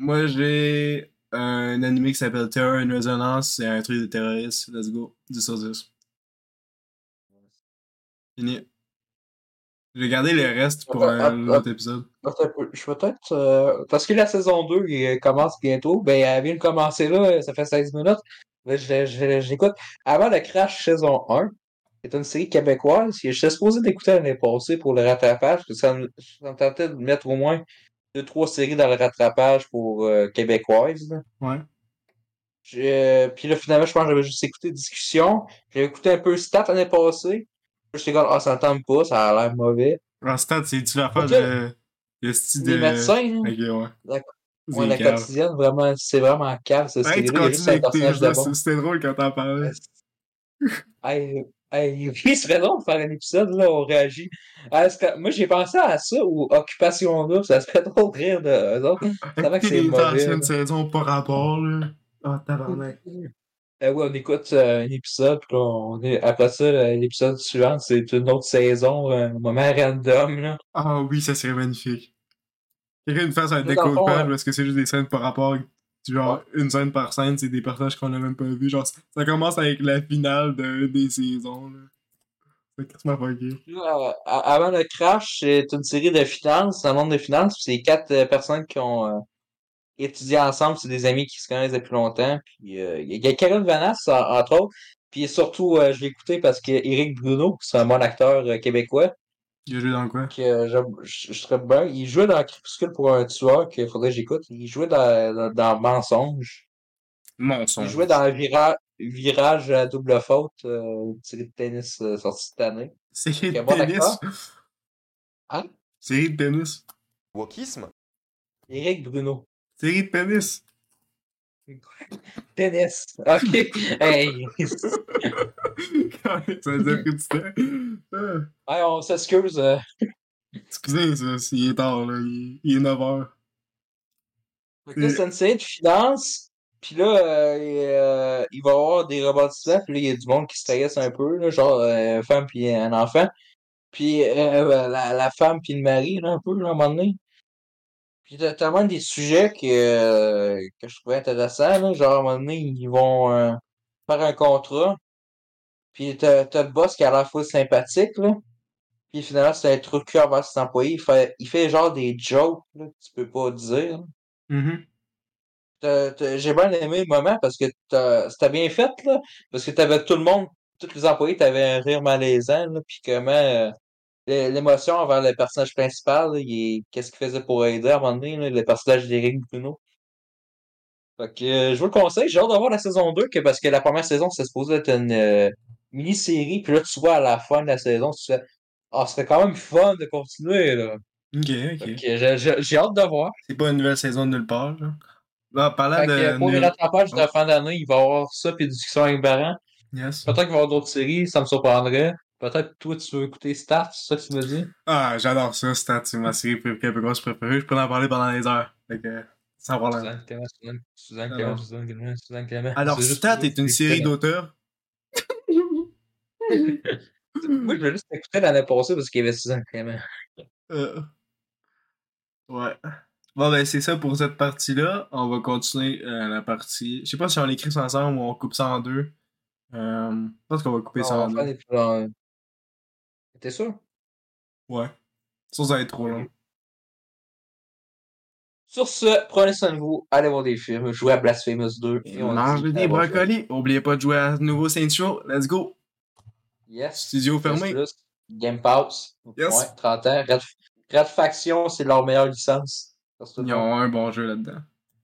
Moi, j'ai un animé qui s'appelle Terror in Resonance. C'est un truc de terroriste. Let's go. 10 sur 10. Fini. J'ai gardé le reste pour Attends, un attends. autre épisode. Je vais peut-être. euh, Parce que la saison 2 il commence bientôt. Ben, elle vient de commencer là, ça fait 16 minutes. L'écoute. Avant le Crash saison 1, c'est une série québécoise j'étais supposé d'écouter l'année passée pour le rattrapage. Ça me, ça me tentait de mettre au moins deux, trois séries dans le rattrapage pour euh, québécoise. Ouais. J'ai- Puis là, finalement, je pense que j'avais juste écouté Discussion. J'ai écouté un peu Stat l'année passée. J'étais comme, ah, ça me tente pas, ça a l'air mauvais. Randstad, c'est-tu l'affaire Ok. de. Le style de. Les médecins, hein. Ok, ouais. D'accord. C'est Ouais, la cave. quotidienne, vraiment, c'est vraiment cave, tu ça, c'est- c'était drôle quand t'en parlais. Hey, hey, oui, ce serait drôle de faire un épisode, là, on réagit. Ah, que- moi, j'ai pensé à ça, ou Occupation Double, ça serait drôle de rire de eux autres. C'est vrai que c'est mauvais, saisons par rapport, là. Ah, tabarnak. Euh, ouais, on écoute euh, un épisode, puis on est... après ça, euh, l'épisode suivant, c'est une autre saison, un moment random, là. Ah oui, ça serait magnifique. Quelqu'un nous fasse un découpage ouais. parce que c'est juste des scènes par rapport. Genre, une scène par scène, c'est des personnages qu'on a même pas vus. Genre, ça commence avec la finale de, des saisons, là. C'est euh, avant le crash, c'est une série de finances, dans le monde de finances, c'est quatre euh, personnes qui ont euh, étudié ensemble, c'est des amis qui se connaissent depuis longtemps. Puis euh, il y a Karen Vanasse, en- entre autres. Puis surtout, je l'ai écouté parce que Éric Bruno, c'est un bon acteur québécois, Il a joué dans quoi? Que euh, je, je serais bien. Il jouait dans Crépuscule pour un tueur qu'il faudrait que j'écoute. Il jouait dans, dans, dans Mensonge. Mensonge. Il jouait dans vira- Virage à double faute, euh, une série de tennis euh, sortie cette année. Série de bon tennis. Hein? Série de tennis. Wokisme? Éric Bruno. Série de tennis. Tennis. OK. Hey. ça veut dire que tu t'es. Ah. Ouais, on s'excuse. euh. Excusez, ça, c'est- il est tard, là. Il, il est 9h. Fait que là, c'est une série de finances. Puis là, euh, il, euh, il va y avoir des rebondissements. Puis là, il y a du monde qui se trahisse un peu. Là, genre, euh, une femme puis un enfant. Puis euh, la, la femme puis le mari, là, un peu, là, à un moment donné. Puis t'as tellement des sujets que, euh, que je trouvais intéressants. Là, genre, à un moment donné, ils vont euh, faire un contrat. Puis t'as, t'as le boss qui a l'air full sympathique, là. Puis finalement, c'est un truc cul envers ses employés. Il fait, il fait genre des jokes, là, que tu peux pas dire. Mhm. T'as- t'as- J'ai bien aimé le moment parce que t'as- c'était bien fait, là. Parce que t'avais tout le monde, tous les employés, t'avais un rire malaisant, là. Puis comment euh, l'émotion envers le personnage principal, qu'est-ce qu'il faisait pour aider à un moment donné, là, le personnage d'Éric Bruno? Fait que euh, je vous le conseille, j'ai hâte de voir la saison 2, que, parce que la première saison, c'est supposé être une euh, mini-série, puis là, tu vois à la fin de la saison, tu fais Ah, serait quand même fun de continuer, là. Ok, ok. j'ai- hâte de voir. C'est pas une nouvelle saison de nulle part, là. Bah, parlant que, de. pour les nul- rattrapages de Oh. fin d'année, il va y avoir ça, puis discussion avec Baran. Yes. Peut-être qu'il va y avoir d'autres séries, ça me surprendrait. Peut-être toi, tu veux écouter Stats, c'est ça que tu me dis? Ah, j'adore ça, Stats, c'est ma série québécoise préférée. Je peux en parler pendant des heures. Fait que, sans problème. Suzanne Clément, Suzanne, Suzanne Alors. Clément, Suzanne. Alors, C'est juste Stat pour est une série d'auteurs? Moi, je voulais juste écouter l'année passée parce qu'il y avait Suzanne Clément. Euh, Ouais. Bon, ben, c'est ça pour cette partie-là. On va continuer euh, la partie. Je sais pas si on l'écrit ça ensemble ou on coupe ça en deux. Euh, je pense qu'on va couper ça en deux. T'es sûr? Ouais. Ça, ça va être trop long. Sur ce, prenez soin de vous, allez voir des films, jouez à Blasphemous 2. Et on Mange des brocolis. Oubliez pas de jouer à nouveau Saints Row. Let's go. Yes. Studio fermé. Plus, Game Pass. Yes. Ouais, 30 ans. Red, Red Faction, c'est leur meilleure licence. Ils ont un bon jeu là-dedans.